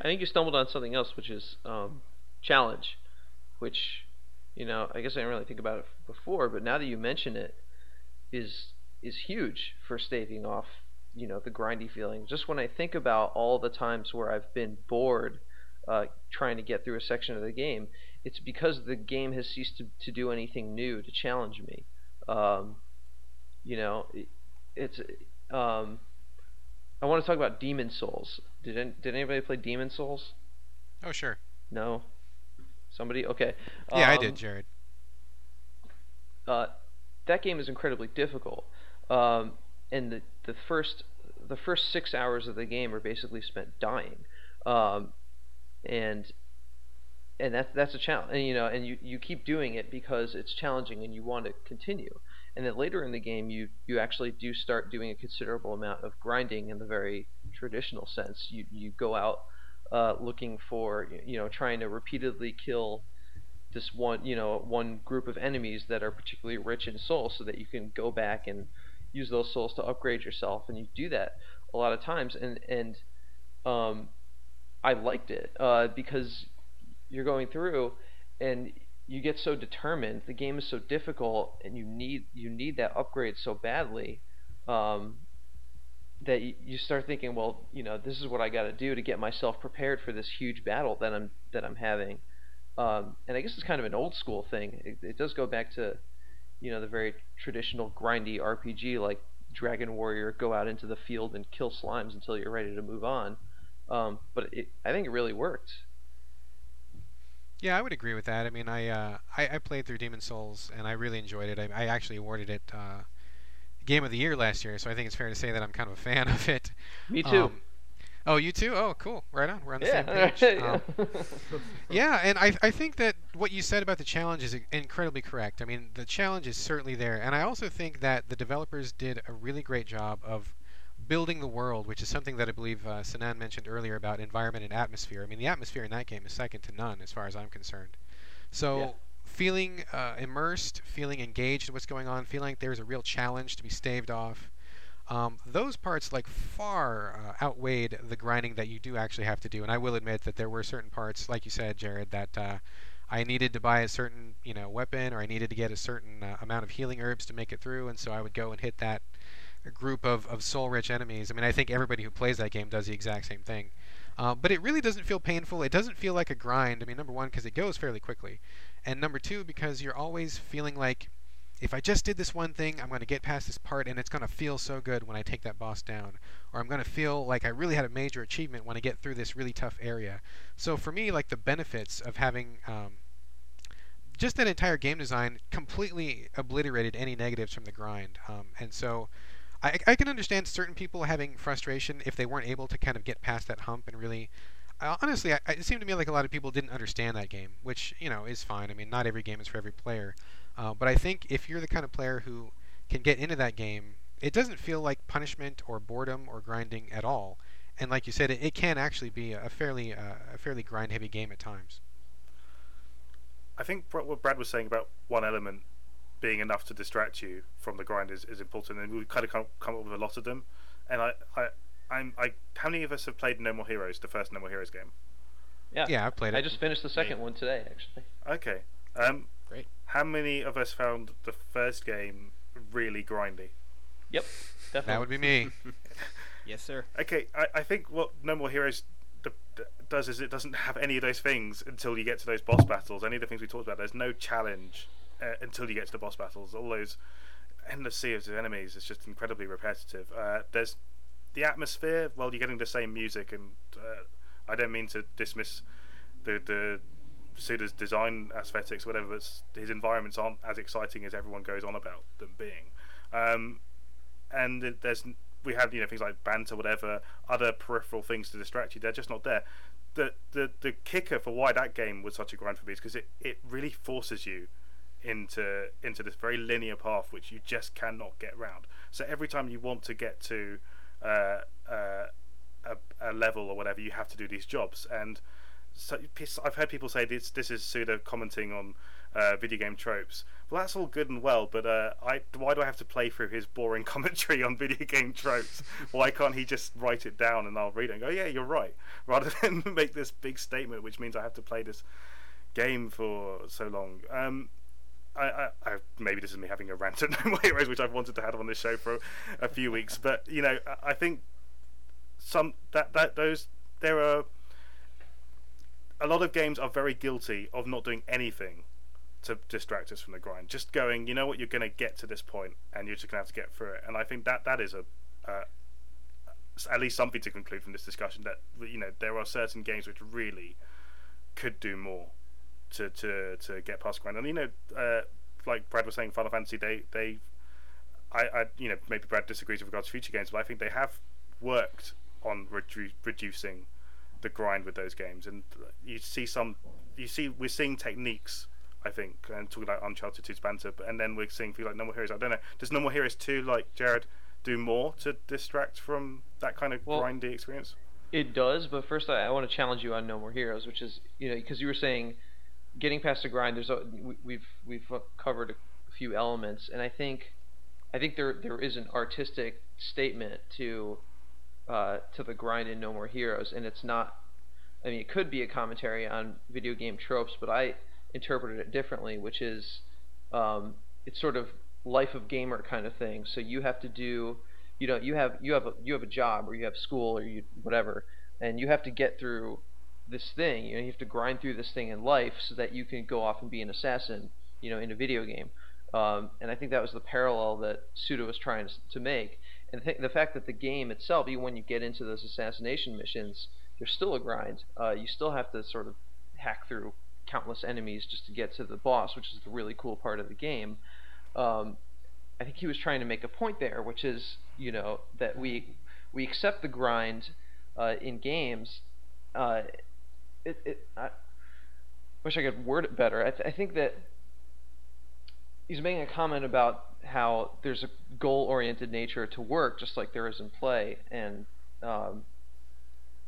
I think you stumbled on something else, which is um, challenge, which you know I guess I didn't really think about it before, but now that you mention it, is is huge for staving off you know the grindy feeling. Just when I think about all the times where I've been bored uh, trying to get through a section of the game, it's because the game has ceased to, to do anything new to challenge me. Um, you know, it, it's um, I want to talk about Demon Souls. Did an- did anybody play Demon Souls? Oh sure. No. Somebody? Okay. Yeah, I Um, did, Jared. Uh, that game is incredibly difficult, um, and the the first the first six hours of the game are basically spent dying, um, and and that's that's a challenge. And you know, and you you keep doing it because it's challenging and you want to continue. And then later in the game, you you actually do start doing a considerable amount of grinding in the very traditional sense. You you go out uh, looking for you know trying to repeatedly kill this one you know one group of enemies that are particularly rich in souls so that you can go back and use those souls to upgrade yourself and you do that a lot of times and and um, I liked it uh, because you're going through and you get so determined the game is so difficult and you need you need that upgrade so badly um, that you, start thinking well you know this is what I got to do to get myself prepared for this huge battle that I'm that I'm having um, and I guess it's kind of an old school thing. It, it does go back to, you know, the very traditional grindy RPG like Dragon Warrior, go out into the field and kill slimes until you're ready to move on. Um, but it, I think it really worked. Yeah, I would agree with that. I mean, I uh, I, I, played through Demon Souls and I really enjoyed it. I, I actually awarded it uh, Game of the Year last year, so I think it's fair to say that I'm kind of a fan of it. Me too. Um, Oh, you too? Oh, cool. Right on. We're on the yeah. same page. Um, yeah, and I, I think that what you said about the challenge is incredibly correct. I mean, the challenge is certainly there. And I also think that the developers did a really great job of building the world, which is something that I believe uh, Sinan mentioned earlier about environment and atmosphere. I mean, the atmosphere in that game is second to none as far as I'm concerned. So. Yeah. Feeling uh, immersed, feeling engaged in what's going on, feeling like there's a real challenge to be staved off, um, those parts like far uh, outweighed the grinding that you do actually have to do. And I will admit that there were certain parts, like you said, Jared, that uh, I needed to buy a certain you know weapon or I needed to get a certain uh, amount of healing herbs to make it through, and so I would go and hit that group of, of soul-rich enemies. I mean, I think everybody who plays that game does the exact same thing. Uh, but it really doesn't feel painful. It doesn't feel like a grind. I mean, number one, because it goes fairly quickly, and number two, because you're always feeling like if I just did this one thing, I'm going to get past this part and it's going to feel so good when I take that boss down. Or I'm going to feel like I really had a major achievement when I get through this really tough area. So for me, like the benefits of having um, just that entire game design completely obliterated any negatives from the grind. Um, and so I, I, can understand certain people having frustration if they weren't able to kind of get past that hump and really. Honestly, I, it seemed to me like a lot of people didn't understand that game, which you know is fine. I mean, not every game is for every player. Uh, but I think if you're the kind of player who can get into that game, it doesn't feel like punishment or boredom or grinding at all. And like you said, it, it can actually be a fairly uh, a fairly grind heavy game at times. I think what Brad was saying about one element being enough to distract you from the grind is, is important, and we've kind of come, up with a lot of them. And I, I'm, I, how many of us have played No More Heroes, the first No More Heroes game? Yeah, yeah, I've played it. I just finished the second one today, actually. Okay, um, Great. How many of us found the first game really grindy? Yep, definitely. That would be me. yes, sir. Okay, I, I think what No More Heroes d- d- does is it doesn't have any of those things until you get to those boss battles. Any of the things we talked about, there's no challenge uh, until you get to the boss battles. All those endless seas of enemies is just incredibly repetitive. Uh, there's the atmosphere. Well, you're getting the same music, and uh, I don't mean to dismiss the the Suda's design aesthetics, whatever, but his environments aren't as exciting as everyone goes on about them being. Um, and there's we have you know things like banter, whatever, other peripheral things to distract you. They're just not there. The the the kicker for why that game was such a grind for me is because it, it really forces you into into this very linear path which you just cannot get round. So every time you want to get to uh, uh, a, a level or whatever, you have to do these jobs and so, I've heard people say this this is Suda commenting on uh, video game tropes. Well, that's all good and well, but uh, I why do I have to play through his boring commentary on video game tropes? why can't he just write it down and I'll read it and go, yeah, you're right, rather than make this big statement, which means I have to play this game for so long. Um, I, I, maybe this is me having a rant at No More Heroes, which I've wanted to have on this show for a few weeks, but you know, I, I think some that that those there are a lot of games are very guilty of not doing anything to distract us from the grind. Just going, you know what, you're going to get to this point, and you're just going to have to get through it. And I think that that is a uh, at least something to conclude from this discussion that you know there are certain games which really could do more to to to get past grind. And you know, uh, like Brad was saying, Final Fantasy, they they, I, I you know maybe Brad disagrees with regards to future games, but I think they have worked on redu- reducing the grind with those games, and you see some you see we're seeing techniques. I think, and talking about Uncharted 2's banter, but and then we're seeing things like No More Heroes. I don't know. Does No More Heroes 2, like Jared, do more to distract from that kind of Well- grindy experience? It does, but first I, I want to challenge you on No More Heroes, which is you know because you were saying getting past the grind. There's a, we, we've we've covered a few elements, and I think I think there there is an artistic statement to uh, to the grind in No More Heroes, and it's not. I mean, it could be a commentary on video game tropes, but I interpreted it differently, which is um, it's sort of life of gamer kind of thing. So you have to do you know you have you have a, you have a job or you have school or you whatever and you have to get through this thing you know you have to grind through this thing in life so that you can go off and be an assassin you know in a video game. Um, and I think that was the parallel that Suda was trying to, make. And th- the fact that the game itself even when you get into those assassination missions there's still a grind. Uh, you still have to sort of hack through countless enemies just to get to the boss which is the really cool part of the game. Um, I think he was trying to make a point there, which is you know that we we accept the grind uh, in games. Uh, it, it I wish I could word it better. I, th- I think that he's making a comment about how there's a goal-oriented nature to work, just like there is in play, and um,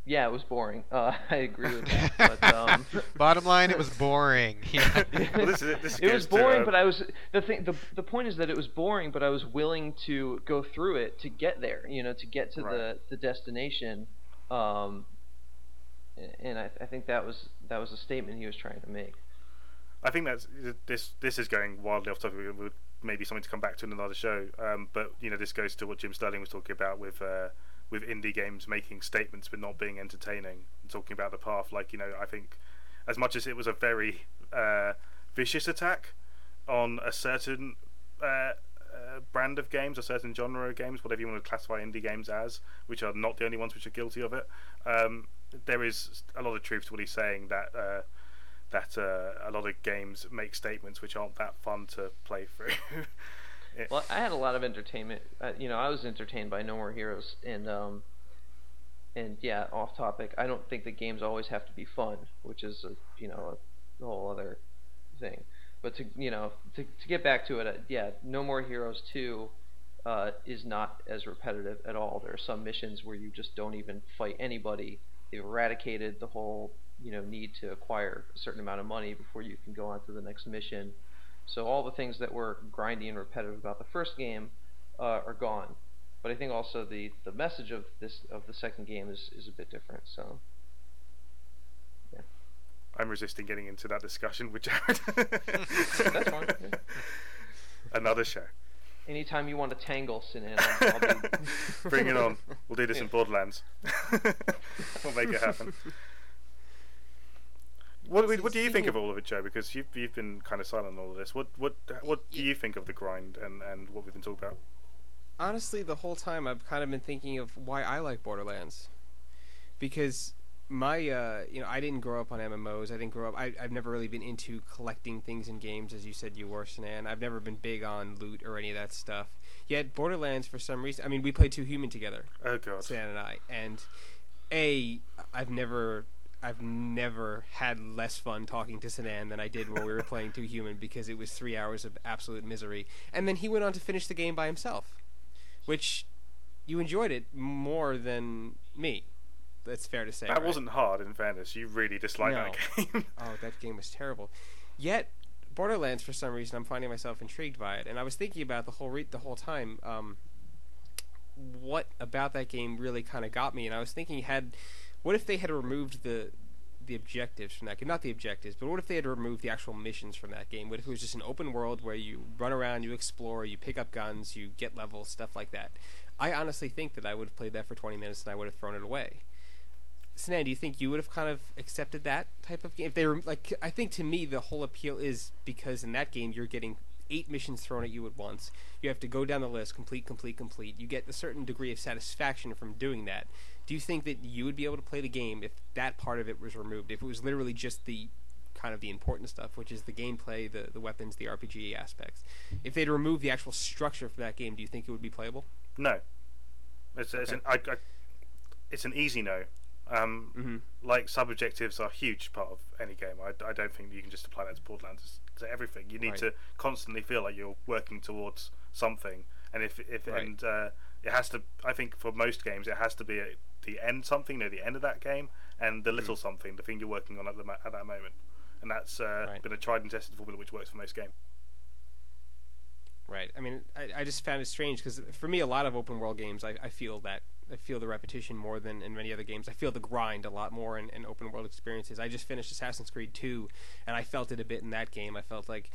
yeah, it was boring. Uh, I agree with that. But, um, Bottom line, it was boring. Yeah. Well, this this it was goes to, boring, uh, but I was the thing. The the point is that it was boring, but I was willing to go through it to get there. You know, to get to the Right. the destination. Um, a- and I, I think that was that was a statement he was trying to make. I think that's this. This is going wildly off topic. Maybe something to come back to in another show. Um, but you know, this goes to what Jim Sterling was talking about with uh, with indie games making statements but not being entertaining. And talking about the path, like you know, I think as much as it was a very uh, vicious attack on a certain uh, uh, brand of games, a certain genre of games, whatever you want to classify indie games as, which are not the only ones which are guilty of it. Um, there is a lot of truth to what he's saying that. Uh, that uh, a lot of games make statements which aren't that fun to play through. Well, I had a lot of entertainment. Uh, you know, I was entertained by No More Heroes, and um, and yeah, off topic. I don't think that games always have to be fun, which is a, you know a whole other thing. But to you know to to get back to it, uh, yeah, No More Heroes two uh, is not as repetitive at all. There are some missions where you just don't even fight anybody. Eradicated the whole you know need to acquire a certain amount of money before you can go on to the next mission. So all the things that were grindy and repetitive about the first game uh, are gone. But I think also the, the message of this of the second game is, is a bit different. So yeah. I'm resisting getting into that discussion with Jared. that's fine. Another show. Anytime you want to tangle Sinan, I'll, I'll be, Bring it on. We'll do this in Borderlands. we'll make it happen. What, what, what do you think of all of it, Joe? Because you've you've been kind of silent on all of this. What what what do you think of the grind and, and what we've been talking about? honestly, the whole time I've kind of been thinking of why I like Borderlands, because my uh, you know I didn't grow up on MMOs. I didn't grow up. I, I've never really been into collecting things in games, as you said you were, Sinan. I've never been big on loot or any of that stuff. Yet Borderlands, for some reason, I mean, we played Too Human together, Oh god. Sinan and I, and a I've never. I've never had less fun talking to Sinan than I did when we were playing Too Human because it was three hours of absolute misery. And then he went on to finish the game by himself which you enjoyed it more than me. That's fair to say. That right? wasn't hard, in fairness. You really disliked that game. Oh, that game was terrible. Yet, Borderlands, for some reason, I'm finding myself intrigued by it, and I was thinking about the whole re- the whole time. Um, what about that game really kind of got me? And I was thinking, had what if they had removed the the objectives from that game? Not the objectives, but what if they had removed the actual missions from that game? What if it was just an open world where you run around, you explore, you pick up guns, you get levels, stuff like that? I honestly think that I would have played that for 20 minutes and I would have thrown it away. Sinan, do you think you would have kind of accepted that type of game? If they were like, I think to me the whole appeal is because in that game you're getting eight missions thrown at you at once. You have to go down the list, complete, complete, complete. You get a certain degree of satisfaction from doing that. Do you think that you would be able to play the game if that part of it was removed? If it was literally just the kind of the important stuff, which is the gameplay, the the weapons, the RPG aspects. If they'd removed the actual structure for that game, do you think it would be playable? No, it's, it's an I, I, it's an easy no. Um, hmm like sub objectives are a huge part of any game. I, I don't think you can just apply that to Borderlands to everything. You need Right. to constantly feel like you're working towards something, and if if Right. and uh, it has to. I think for most games, it has to be at the end something, know, the end of that game, and the little something, the thing you're working on at the at that moment, and that's uh, Right. been a tried and tested formula which works for most games. Right. I mean, I, I just found it strange because for me, a lot of open world games, I, I feel that I feel the repetition more than in many other games. I feel the grind a lot more in, in open world experiences. I just finished Assassin's Creed 2, and I felt it a bit in that game. I felt like,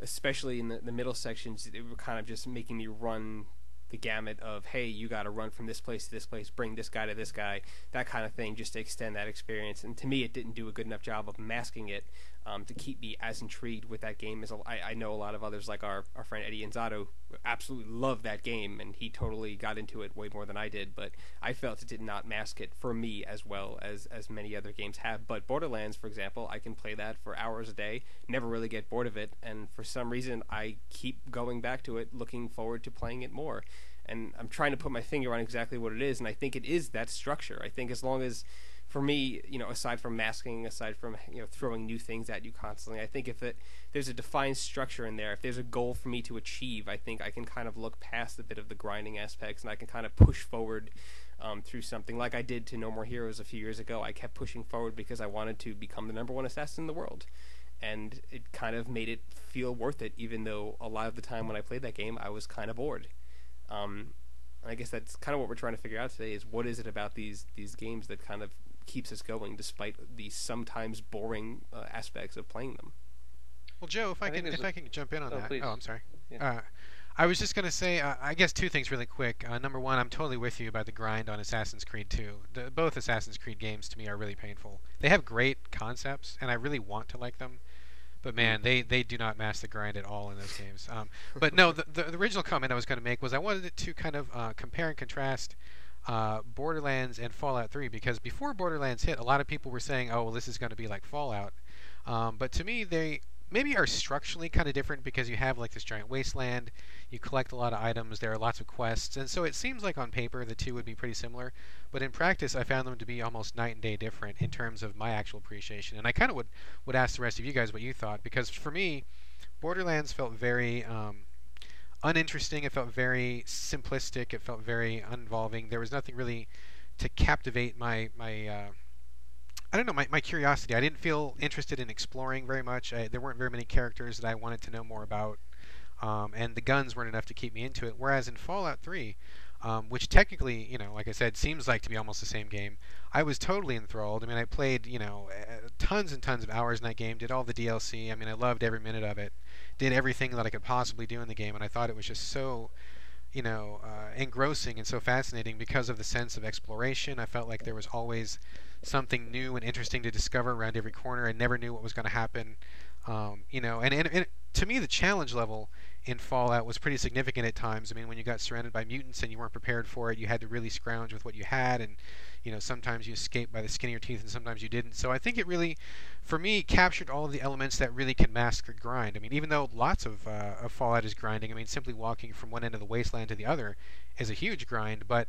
especially in the, the middle sections, it were kind of just making me run the gamut of hey you got to run from this place to this place bring this guy to this guy that kind of thing just to extend that experience and to me it didn't do a good enough job of masking it um, to keep me as intrigued with that game as a, I, I know a lot of others like our, our friend Eddie Inzado absolutely loved that game and he totally got into it way more than I did but I felt it did not mask it for me as well as as many other games have. But Borderlands for example I can play that for hours a day never really get bored of it and for some reason I keep going back to it looking forward to playing it more. And I'm trying to put my finger on exactly what it is and I think it is that structure. I think as long as for me, you know, aside from masking, aside from you know throwing new things at you constantly, I think if it there's a defined structure in there, if there's a goal for me to achieve, I think I can kind of look past a bit of the grinding aspects and I can kind of push forward um, through something like I did to No More Heroes a few years ago. I kept pushing forward because I wanted to become the number one assassin in the world, and it kind of made it feel worth it, even though a lot of the time when I played that game, I was kind of bored. Um, I guess that's kind of what we're trying to figure out today: is what is it about these these games that kind of keeps us going despite the sometimes boring uh, aspects of playing them. Well, Joe, if I, I can if a- I can jump in on Oh, that. please. Oh, I'm sorry. Yeah. Uh, I was just gonna say, uh, I guess two things really quick. Uh, number one, I'm totally with you about the grind on Assassin's Creed 2. The, both Assassin's Creed games to me are really painful. They have great concepts, and I really want to like them. But man, they, they do not match the grind at all in those games. Um, but no, the, the, the original comment I was going to make was I wanted it to kind of uh, compare and contrast uh, Borderlands and Fallout 3 because before Borderlands hit, a lot of people were saying, "Oh, well, this is going to be like Fallout." Um, but to me, they maybe are structurally kind of different because you have like this giant wasteland, you collect a lot of items, there are lots of quests, and so it seems like on paper the two would be pretty similar. But in practice, I found them to be almost night and day different in terms of my actual appreciation. And I kind of would would ask the rest of you guys what you thought because for me, Borderlands felt very um, uninteresting. It felt very simplistic. It felt very uninvolving. There was nothing really to captivate my my uh, I don't know my, my curiosity. I didn't feel interested in exploring very much. I, there weren't very many characters that I wanted to know more about, um, and the guns weren't enough to keep me into it. Whereas in Fallout 3, um, which technically, you know, like I said, seems like to be almost the same game, I was totally enthralled. I mean, I played, you know, uh, tons and tons of hours in that game. Did all the DLC. I mean, I loved every minute of it. Did everything that I could possibly do in the game, and I thought it was just so you know, uh, engrossing and so fascinating because of the sense of exploration. I felt like there was always something new and interesting to discover around every corner. I never knew what was going to happen. Um, you know, and, and, and to me, the challenge level in Fallout was pretty significant at times. I mean, when you got surrounded by mutants and you weren't prepared for it, you had to really scrounge with what you had, and you know, sometimes you escaped by the skin of your teeth, and sometimes you didn't. So I think it really, for me, captured all of the elements that really can mask a grind. I mean, even though lots of, uh, of Fallout is grinding, I mean, simply walking from one end of the wasteland to the other is a huge grind. But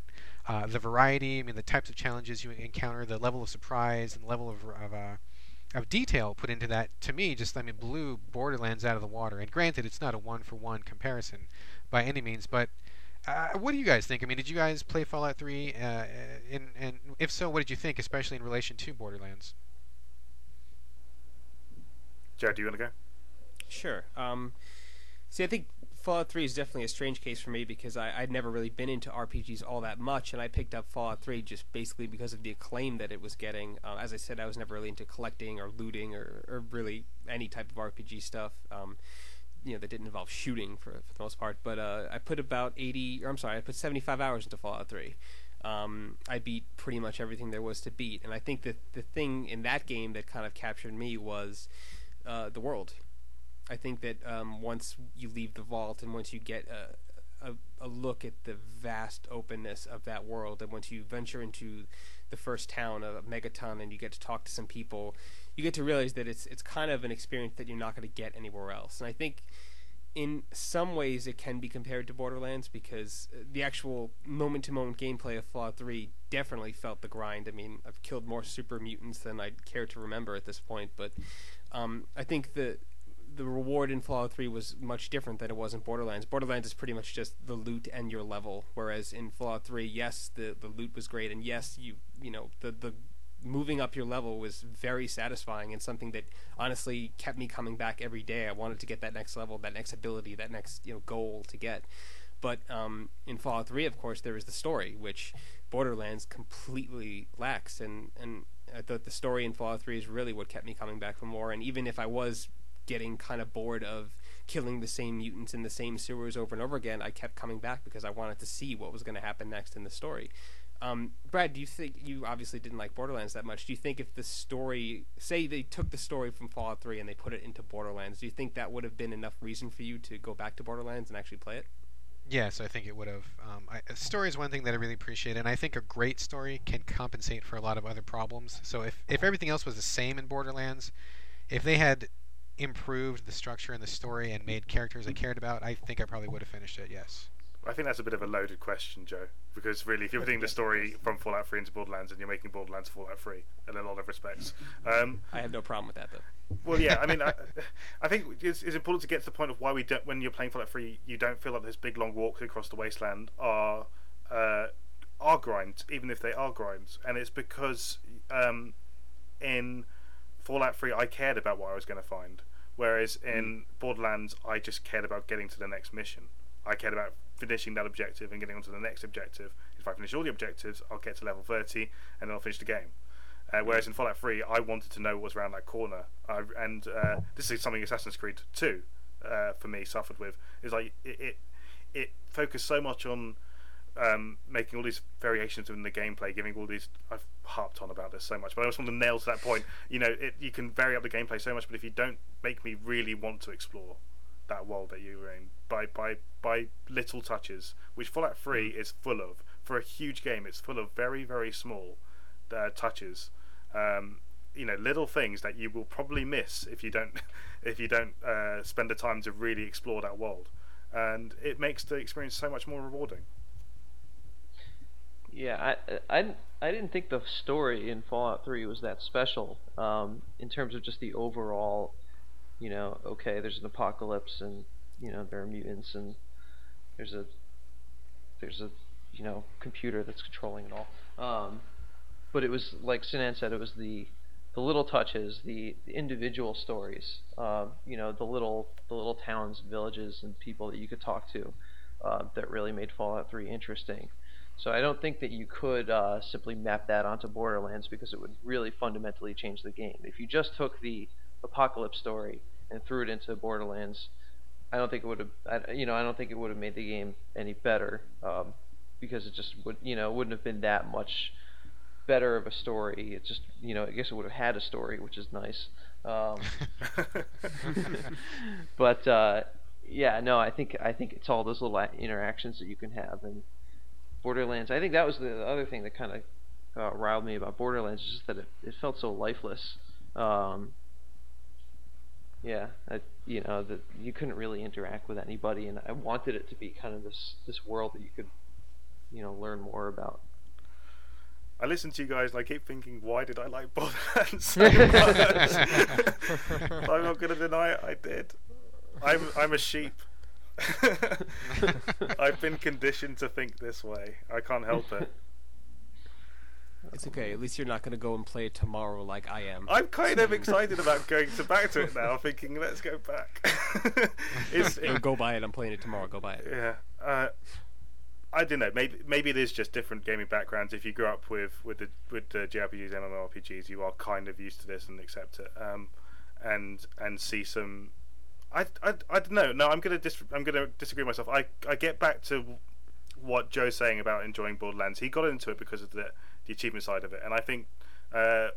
uh, the variety, I mean, the types of challenges you encounter, the level of surprise, and the level of, of uh, of detail put into that to me just I mean blew Borderlands out of the water. And granted, it's not a one for one comparison by any means, but uh, what do you guys think? I mean, did you guys play Fallout 3? Uh, and, and if so, what did you think, especially in relation to Borderlands? Jared, do you want to go? Sure. Um, see, I think Fallout 3 is definitely a strange case for me because I, I'd never really been into RPGs all that much, and I picked up Fallout 3 just basically because of the acclaim that it was getting. Uh, as I said, I was never really into collecting or looting or, or really any type of RPG stuff. Um, you know, that didn't involve shooting for, for the most part. But uh, I put about 80, or I'm sorry, I put 75 hours into Fallout 3. Um, I beat pretty much everything there was to beat, and I think that the thing in that game that kind of captured me was uh, the world. I think that um, once you leave the vault and once you get a, a, a look at the vast openness of that world, and once you venture into the first town of Megaton and you get to talk to some people, you get to realize that it's it's kind of an experience that you're not going to get anywhere else. And I think in some ways it can be compared to Borderlands because uh, the actual moment to moment gameplay of Fallout 3 definitely felt the grind. I mean, I've killed more super mutants than I'd care to remember at this point, but um, I think the the reward in Fallout 3 was much different than it was in Borderlands. Borderlands is pretty much just the loot and your level, whereas in Fallout 3, yes, the the loot was great, and yes, you you know the the moving up your level was very satisfying and something that honestly kept me coming back every day. I wanted to get that next level, that next ability, that next you know goal to get. But um, in Fallout 3, of course, there is the story, which Borderlands completely lacks, and and I thought the story in Fallout 3 is really what kept me coming back for more. And even if I was getting kind of bored of killing the same mutants in the same sewers over and over again, I kept coming back because I wanted to see what was going to happen next in the story. Um, Brad, do you think you obviously didn't like Borderlands that much? Do you think if the story, say they took the story from Fallout 3 and they put it into Borderlands, do you think that would have been enough reason for you to go back to Borderlands and actually play it? Yes, I think it would have. Um, I, a story is one thing that I really appreciate, and I think a great story can compensate for a lot of other problems. So if if everything else was the same in Borderlands, if they had improved the structure and the story and made characters I cared about, I think I probably would have finished it. Yes. I think that's a bit of a loaded question, Joe, because really, if you're putting the story from Fallout 3 into Borderlands, and you're making Borderlands Fallout 3 in a lot of respects. Um, I have no problem with that, though. Well, yeah, I mean, I, I think it's, it's, important to get to the point of why we don't, when you're playing Fallout 3, you don't feel like those big long walks across the wasteland are uh, are grinds, even if they are grinds, and it's because um, in Fallout 3 I cared about what I was going to find, whereas in Borderlands I just cared about getting to the next mission. I cared about finishing that objective and getting on to the next objective. If I finish all the objectives, I'll get to level 30 and then I'll finish the game. Uh, whereas in Fallout 3, I wanted to know what was around that corner. I, and uh, this is something Assassin's Creed 2 uh, for me suffered with. Is like it, it, it focused so much on um, making all these variations in the gameplay, giving all these. I've harped on about this so much, but I just want to nail to that point. You know, it, you can vary up the gameplay so much, but if you don't make me really want to explore that world that you were in by by by little touches, which Fallout 3 is full of. For a huge game, it's full of very very small uh, touches. Um, you know, little things that you will probably miss if you don't if you don't uh, spend the time to really explore that world, and it makes the experience so much more rewarding. Yeah, I, I, I didn't think the story in Fallout 3 was that special um, in terms of just the overall you know, okay, there's an apocalypse and you know there are mutants and there's a there's a you know computer that's controlling it all. Um, but it was like Sinan said, it was the the little touches, the, the individual stories, uh, you know, the little the little towns, villages, and people that you could talk to uh, that really made Fallout 3 interesting. So I don't think that you could uh, simply map that onto Borderlands because it would really fundamentally change the game. If you just took the apocalypse story and threw it into Borderlands, I don't think it would have. You know, I don't think it would have made the game any better um, because it just would. You know, wouldn't have been that much better of a story. It just, you know, I guess it would have had a story, which is nice. Um, but uh, yeah, no, I think I think it's all those little interactions that you can have and Borderlands. I think that was the other thing that kind of uh, riled me about Borderlands, is just that it, it felt so lifeless. Um, yeah, I, you know that you couldn't really interact with anybody, and I wanted it to be kind of this this world that you could, you know, learn more about. I listen to you guys and I keep thinking, why did I like Borderlands so much? I'm not going to deny it. I did. I'm I'm a sheep. I've been conditioned to think this way. I can't help it. It's okay. At least you're not going to go and play it tomorrow like I am. I'm kind of excited about going to back to it now, thinking let's go back. it's, it, go buy it. I'm playing it tomorrow. Go buy it. Yeah. Uh, I don't know. Maybe maybe it is just different gaming backgrounds. If you grew up with with the with the JRPGs, MMORPGs, you are kind of used to this and accept it. Um, and and see some. I, I, I don't know. No, I'm gonna dis- I'm gonna disagree with myself. I I get back to what Joe's saying about enjoying Borderlands. He got into it because of the the achievement side of it. And I think uh,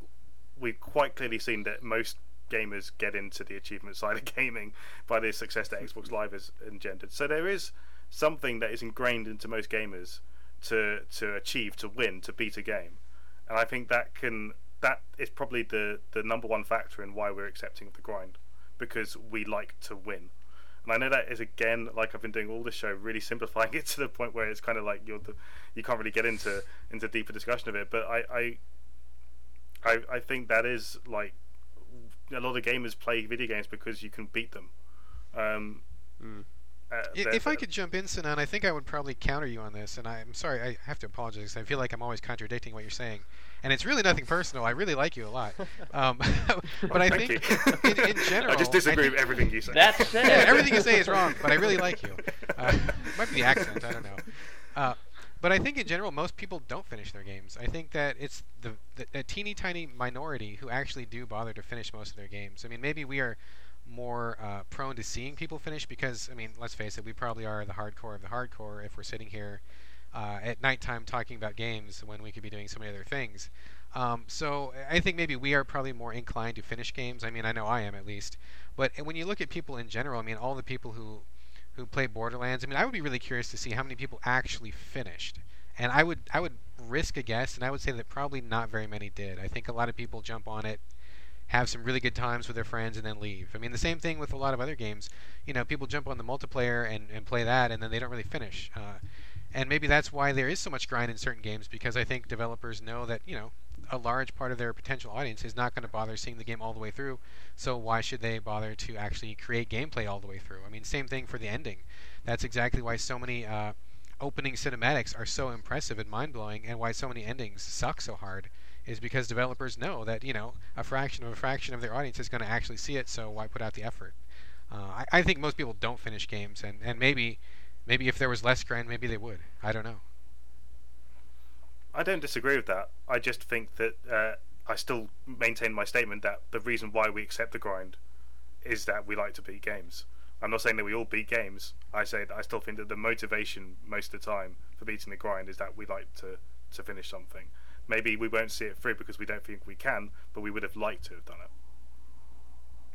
we've quite clearly seen that most gamers get into the achievement side of gaming by the success that Xbox Live has engendered. So there is something that is ingrained into most gamers to to achieve, to win, to beat a game. And I think that can that is probably the the number one factor in why we're accepting of the grind because we like to win. And I know that is again like I've been doing all this show, really simplifying it to the point where it's kind of like you're the, you can't really get into into deeper discussion of it. But I I I, I think that is like a lot of gamers play video games because you can beat them. Um, Mm. Uh, I- If I could jump in, Sinan, I think I would probably counter you on this, and I'm sorry, I have to apologize. I feel like I'm always contradicting what you're saying, and it's really nothing personal. I really like you a lot, um, but I think in, in general, I just disagree with everything you say. That said, yeah, everything you say is wrong, but I really like you. Uh, might be the accent, I don't know. Uh, but I think in general, most people don't finish their games. I think that it's the, the a teeny tiny minority who actually do bother to finish most of their games. I mean, maybe we are more uh, prone to seeing people finish because, I mean, let's face it, we probably are the hardcore of the hardcore if we're sitting here uh, at nighttime talking about games when we could be doing so many other things. Um, so I think maybe we are probably more inclined to finish games. I mean, I know I am at least. But when you look at people in general, I mean, all the people who who play Borderlands, I mean, I would be really curious to see how many people actually finished. And I would I would risk a guess, and I would say that probably not very many did. I think a lot of people jump on it, have some really good times with their friends, and then leave. I mean, the same thing with a lot of other games. You know, people jump on the multiplayer and, and play that, and then they don't really finish. Uh, and maybe that's why there is so much grind in certain games because I think developers know that you know a large part of their potential audience is not going to bother seeing the game all the way through. So why should they bother to actually create gameplay all the way through? I mean, same thing for the ending. That's exactly why so many uh, opening cinematics are so impressive and mind blowing, and why so many endings suck so hard. Is because developers know that you know a fraction of a fraction of their audience is going to actually see it, so why put out the effort? Uh, I, I think most people don't finish games, and, and maybe maybe if there was less grind, maybe they would. I don't know. I don't disagree with that. I just think that uh, I still maintain my statement that the reason why we accept the grind is that we like to beat games. I'm not saying that we all beat games. I say that I still think that the motivation most of the time for beating the grind is that we like to, to finish something. Maybe we won't see it through because we don't think we can, but we would have liked to have done it.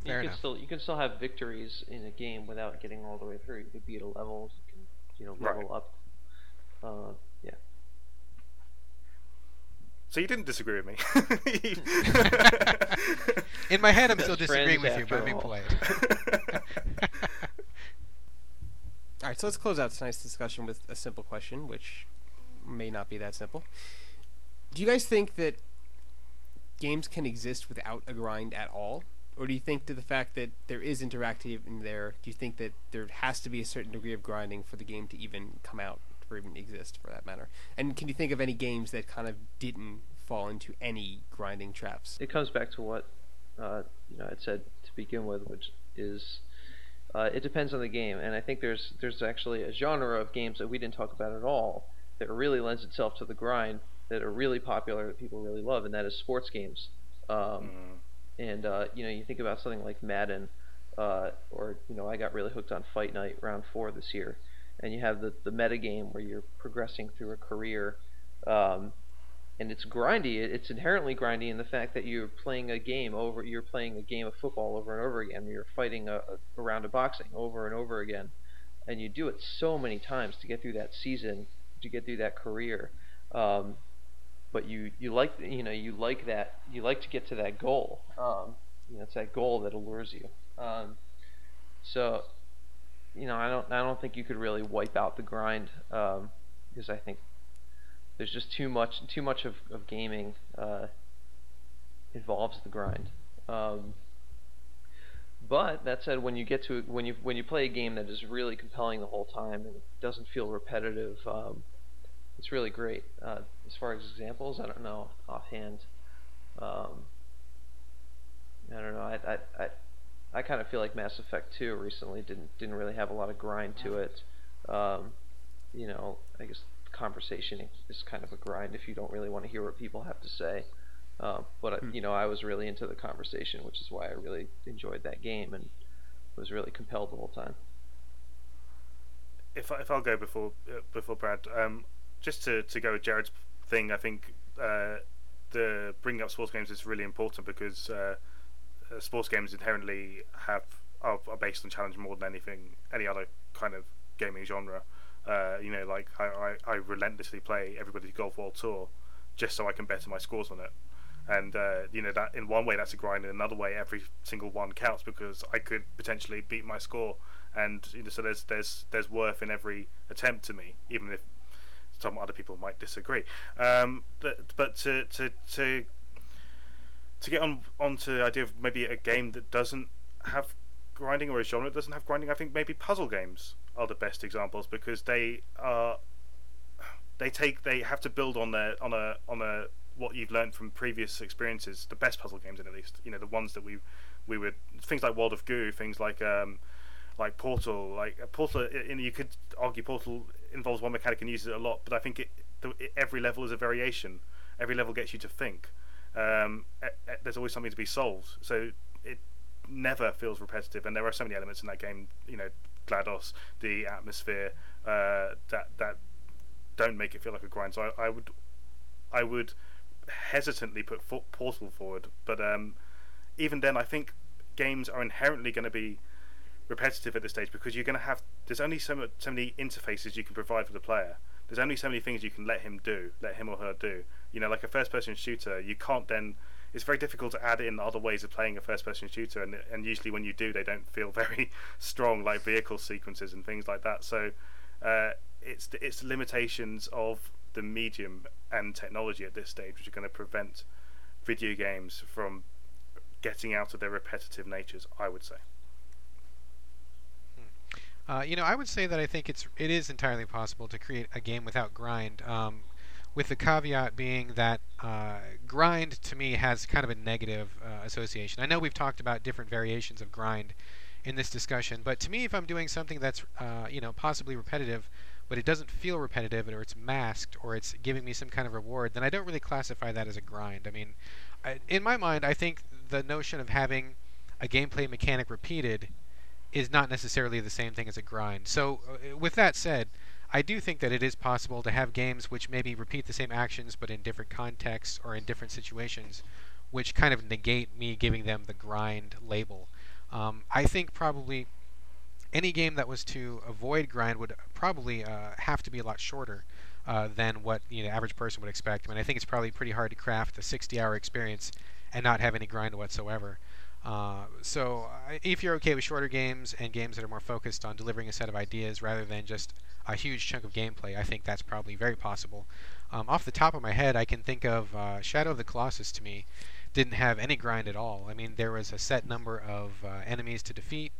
you Fair can enough. still you can still have victories in a game without getting all the way through. You can beat a level, you can you know Right. level up. Uh, yeah. So you didn't disagree with me. In my head, I'm still Best disagreeing with you, but I'm being polite. All right, so let's close out tonight's discussion with a simple question, which may not be that simple. Do you guys think that games can exist without a grind at all? Or do you think to the fact that there is interactive in there, do you think that there has to be a certain degree of grinding for the game to even come out, or even exist for that matter? And can you think of any games that kind of didn't fall into any grinding traps? it comes back to what uh, you know I said to begin with, which is uh, it depends on the game, and I think there's there's actually a genre of games that we didn't talk about at all that really lends itself to the grind that are really popular that people really love, and that is sports games. Um, Mm. and uh, you know you think about something like Madden, uh, or you know I got really hooked on Fight Night Round Four this year, and you have the the meta game where you're progressing through a career. Um, and it's grindy. It- It's inherently grindy in the fact that you're playing a game over. You're playing a game of football over and over again. You're fighting a, a, a round of boxing over and over again, and you do it so many times to get through that season, to get through that career. Um, but you you like you know you like that you like to get to that goal. Um, you know it's that goal that allures you. Um, so you know I don't I don't think you could really wipe out the grind um, because I think there's just too much too much of, of gaming uh, involves the grind. Um, but that said, when you get to when you when you play a game that is really compelling the whole time and doesn't feel repetitive, um, it's really great. Uh, as far as examples, I don't know offhand. Um, I don't know. I I, I, I kind of feel like Mass Effect 2 recently didn't didn't really have a lot of grind to it. Um, you know, I guess conversation is kind of a grind if you don't really want to hear what people have to say. Um, but Hmm. you know, I was really into the conversation, which is why I really enjoyed that game and was really compelled the whole time. if I- if I'll go before uh, before Brad, um, just to, to go with Jared's thing, I think uh, the bringing up sports games is really important because uh, uh, sports games inherently have are, are based on challenge more than anything any other kind of gaming genre. Uh, you know, like I, I, I relentlessly play Everybody's Golf World Tour just so I can better my scores on it. And uh, you know that in one way that's a grind, in another way every single one counts because I could potentially beat my score and you know, so there's there's there's worth in every attempt to me, even if some other people might disagree. Um, but, but to to to to get on onto the idea of maybe a game that doesn't have grinding or a genre that doesn't have grinding, I think maybe puzzle games are the best examples because they are they take they have to build on their on a on a what you've learned from previous experiences. The best puzzle games, in at least, you know, the ones that we we would things like World of Goo, things like um, like Portal, like Portal. In, you could argue Portal involves one mechanic and uses it a lot, but I think it, the, it, every level is a variation. Every level gets you to think. Um, there's always something to be solved, so it never feels repetitive. And there are so many elements in that game. You know, GLaDOS, the atmosphere uh, that that don't make it feel like a grind. So I, I would I would hesitantly put Portal forward, but um, even then, I think games are inherently going to be repetitive at this stage because you're going to have there's only so, so many interfaces you can provide for the player. There's only so many things you can let him do, let him or her do. You know, like a first-person shooter, you can't then. It's very difficult to add in other ways of playing a first-person shooter, and and usually when you do, they don't feel very strong, like vehicle sequences and things like that. So, uh, it's the, it's the limitations of the medium and technology at this stage which are going to prevent video games from getting out of their repetitive natures. I would say. Uh, you know, I would say that I think it's it is entirely possible to create a game without grind, um, with the caveat being that uh, grind to me has kind of a negative uh, association. I know we've talked about different variations of grind in this discussion, but to me, if I'm doing something that's uh, you know possibly repetitive, but it doesn't feel repetitive, or it's masked, or it's giving me some kind of reward, then I don't really classify that as a grind. I mean, I, in my mind, I think the notion of having a gameplay mechanic repeated is not necessarily the same thing as a grind. So, uh, with that said, I do think that it is possible to have games which maybe repeat the same actions but in different contexts or in different situations, which kind of negate me giving them the grind label. Um, I think probably any game that was to avoid grind would probably uh, have to be a lot shorter uh, than what you know average person would expect. I mean, I think it's probably pretty hard to craft a 60-hour experience and not have any grind whatsoever. Uh, so if you're okay with shorter games and games that are more focused on delivering a set of ideas rather than just a huge chunk of gameplay, I think that's probably very possible. Um, off the top of my head, I can think of uh, Shadow of the Colossus. To me, didn't have any grind at all. I mean, there was a set number of uh, enemies to defeat.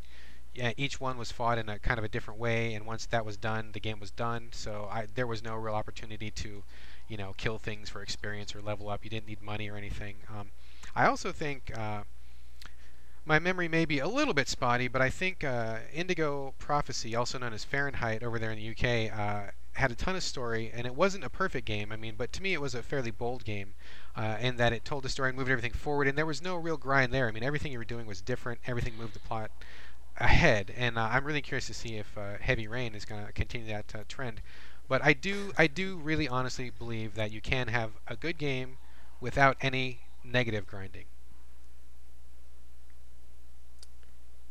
Yeah, each one was fought in a kind of a different way, and once that was done, the game was done. So I, there was no real opportunity to, you know, kill things for experience or level up. You didn't need money or anything. Um, I also think uh, my memory may be a little bit spotty, but I think uh, Indigo Prophecy, also known as Fahrenheit over there in the UK, uh, had a ton of story, and it wasn't a perfect game. I mean, but to me, it was a fairly bold game, uh, in that it told a story and moved everything forward, and there was no real grind there. I mean, everything you were doing was different. Everything moved the plot ahead, and uh, I'm really curious to see if uh, Heavy Rain is going to continue that uh, trend. But I do, I do really honestly believe that you can have a good game without any negative grinding.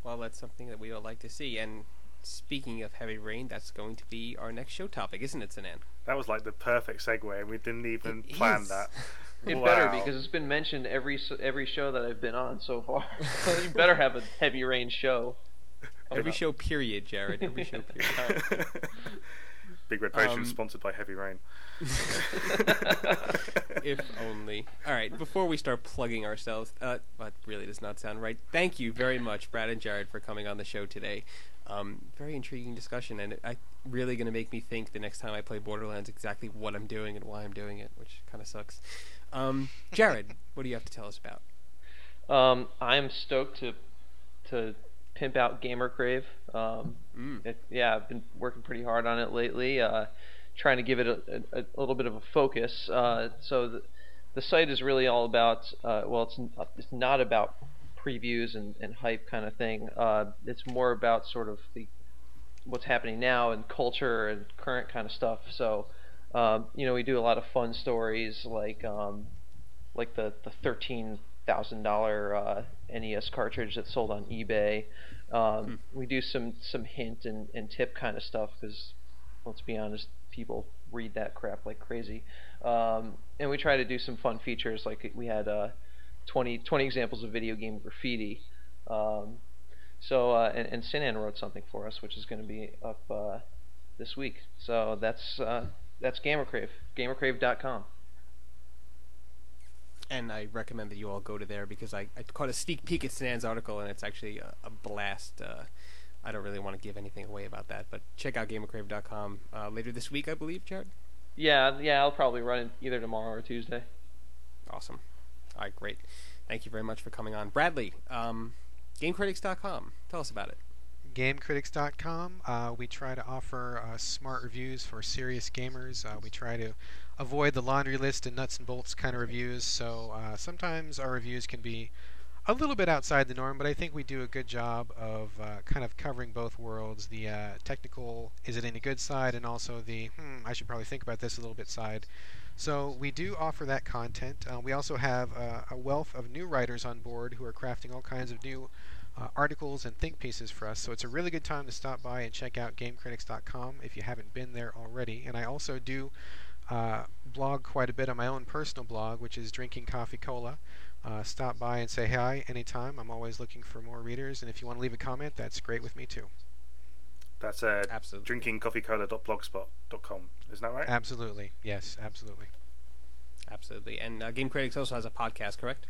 Well, that's something that we would like to see. And speaking of heavy rain, that's going to be our next show topic, isn't it, Sinan? That was like the perfect segue, and we didn't even It plan is. that. It Wow. better because it's been mentioned every every show that I've been on so far. you better have a heavy rain show. Every show, period, Jared. Every show, period. Big Red Potion Um, sponsored by Heavy Rain. if only. All right, before we start plugging ourselves, uh, that really does not sound right. Thank you very much, Brad and Jared, for coming on the show today. Um, very intriguing discussion, and it, I really going to make me think the next time I play Borderlands exactly what I'm doing and why I'm doing it, which kind of sucks. Um, Jared, what do you have to tell us about? Um, I'm stoked to to pimp out Gamer Crave. Um, Mm. it, yeah, I've been working pretty hard on it lately, uh, trying to give it a, a, a little bit of a focus. Uh, so the, the site is really all about uh, well, it's it's not about previews and, and hype kind of thing. Uh, it's more about sort of the what's happening now and culture and current kind of stuff. So um, you know, we do a lot of fun stories like um, like the the thirteen thousand uh, NES cartridge that sold on eBay. Um, We do some some hint and, and tip kind of stuff because let's be honest, people read that crap like crazy. Um, and we try to do some fun features like we had uh, 20, 20 examples of video game graffiti. Um, So uh, and, and Sinan wrote something for us, which is going to be up uh, this week. So that's uh, that's GamerCrave, gamercrave.com. And I recommend that you all go to there because I, I caught a sneak peek at Sinan's article and it's actually a, a blast. Uh, I don't really want to give anything away about that, but check out gamercrave.com uh, later this week, I believe, Jared. Yeah, yeah, I'll probably run it either tomorrow or Tuesday. Awesome. All right, great. Thank you very much for coming on, Bradley. Um, GameCritics.com. Tell us about it. GameCritics.com. Uh, we try to offer uh, smart reviews for serious gamers. Uh, we try to avoid the laundry list and nuts and bolts kind of reviews. So uh, sometimes our reviews can be a little bit outside the norm, but I think we do a good job of uh, kind of covering both worlds the uh, technical, is it any good side, and also the, hmm, I should probably think about this a little bit side. So we do offer that content. Uh, we also have uh, a wealth of new writers on board who are crafting all kinds of new uh, articles and think pieces for us. So it's a really good time to stop by and check out GameCritics.com if you haven't been there already. And I also do uh, blog quite a bit on my own personal blog, which is Drinking Coffee Cola. Uh, stop by and say hi anytime. I'm always looking for more readers, and if you want to leave a comment, that's great with me too. That's uh, Absolutely. drinkingcoffeecola.blogspot.com. Isn't that right? Absolutely, yes, absolutely. Absolutely. And uh, GameCritics also has a podcast, correct?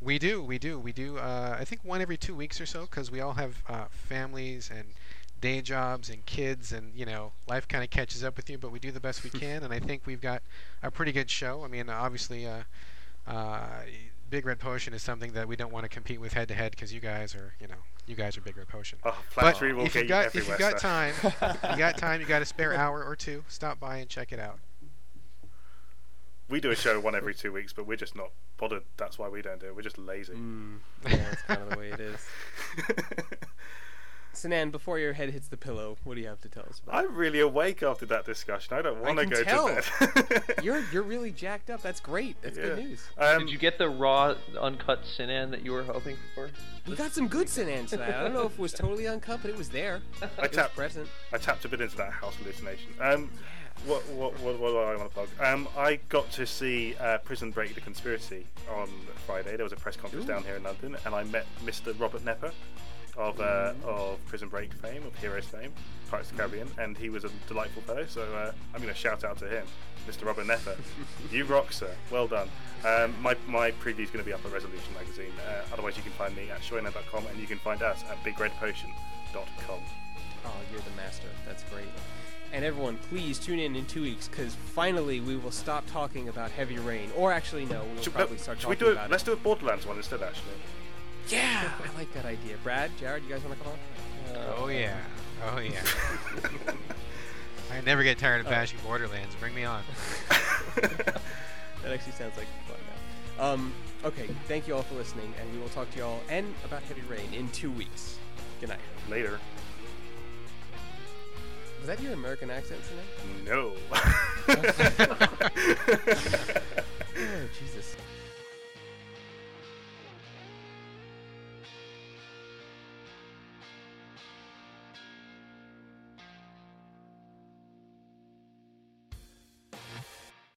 We do, we do, we do. Uh, I think one every two weeks or so, because we all have uh, families and day jobs and kids, and you know, life kind of catches up with you. But we do the best we can, and I think we've got a pretty good show. I mean, obviously, uh, uh, Big Red Potion is something that we don't want to compete with head to head because you guys are, you know, you guys are Big Red Potion. Oh, But flattery will if get you got you if you everywhere. got time, you got time, you got a spare hour or two, stop by and check it out. We do a show one every two weeks, but we're just not bothered. That's why we don't do it. We're just lazy. Mm, yeah, that's kind of the way it is. Sinan, before your head hits the pillow, what do you have to tell us about? I'm really awake after that discussion. I don't I want to go tell. to bed. You're you're really jacked up. That's great. That's good news. Um, Did you get the raw, uncut Sinan that you were hoping for? We got some good Sinan tonight. I don't know if it was totally uncut, but it was there. I It was tapped. present. I tapped a bit into that house hallucination. Um, what, what, what, what do I want to plug? Um, I got to see uh, Prison Break: The Conspiracy on Friday. There was a press conference Ooh. down here in London, and I met Mr. Robert Knepper of uh, of Prison Break fame, of Heroes fame, Pirates of the Caribbean, and he was a delightful fellow. So uh, I'm going to shout out to him, Mr. Robert Knepper. you rock, sir. Well done. Um, my my preview is going to be up at Resolution Magazine. Uh, otherwise, you can find me at shoina.com, and you can find us at bigredpotion.com. Oh, you're the master. That's great. And everyone, please tune in in two weeks because finally we will stop talking about Heavy Rain. Or actually, no, we'll Should, probably start should we talking do it? about Let's it. do a Borderlands one instead, actually. Yeah, I like that idea. Brad, Jared, you guys want to come on? Oh yeah, oh yeah. I never get tired of Oh. bashing Borderlands. Bring me on. That actually sounds like fun now. Um, okay, thank you all for listening, and we will talk to you all and about Heavy Rain in two weeks. Good night. Later. Was that your American accent, Sinan? No.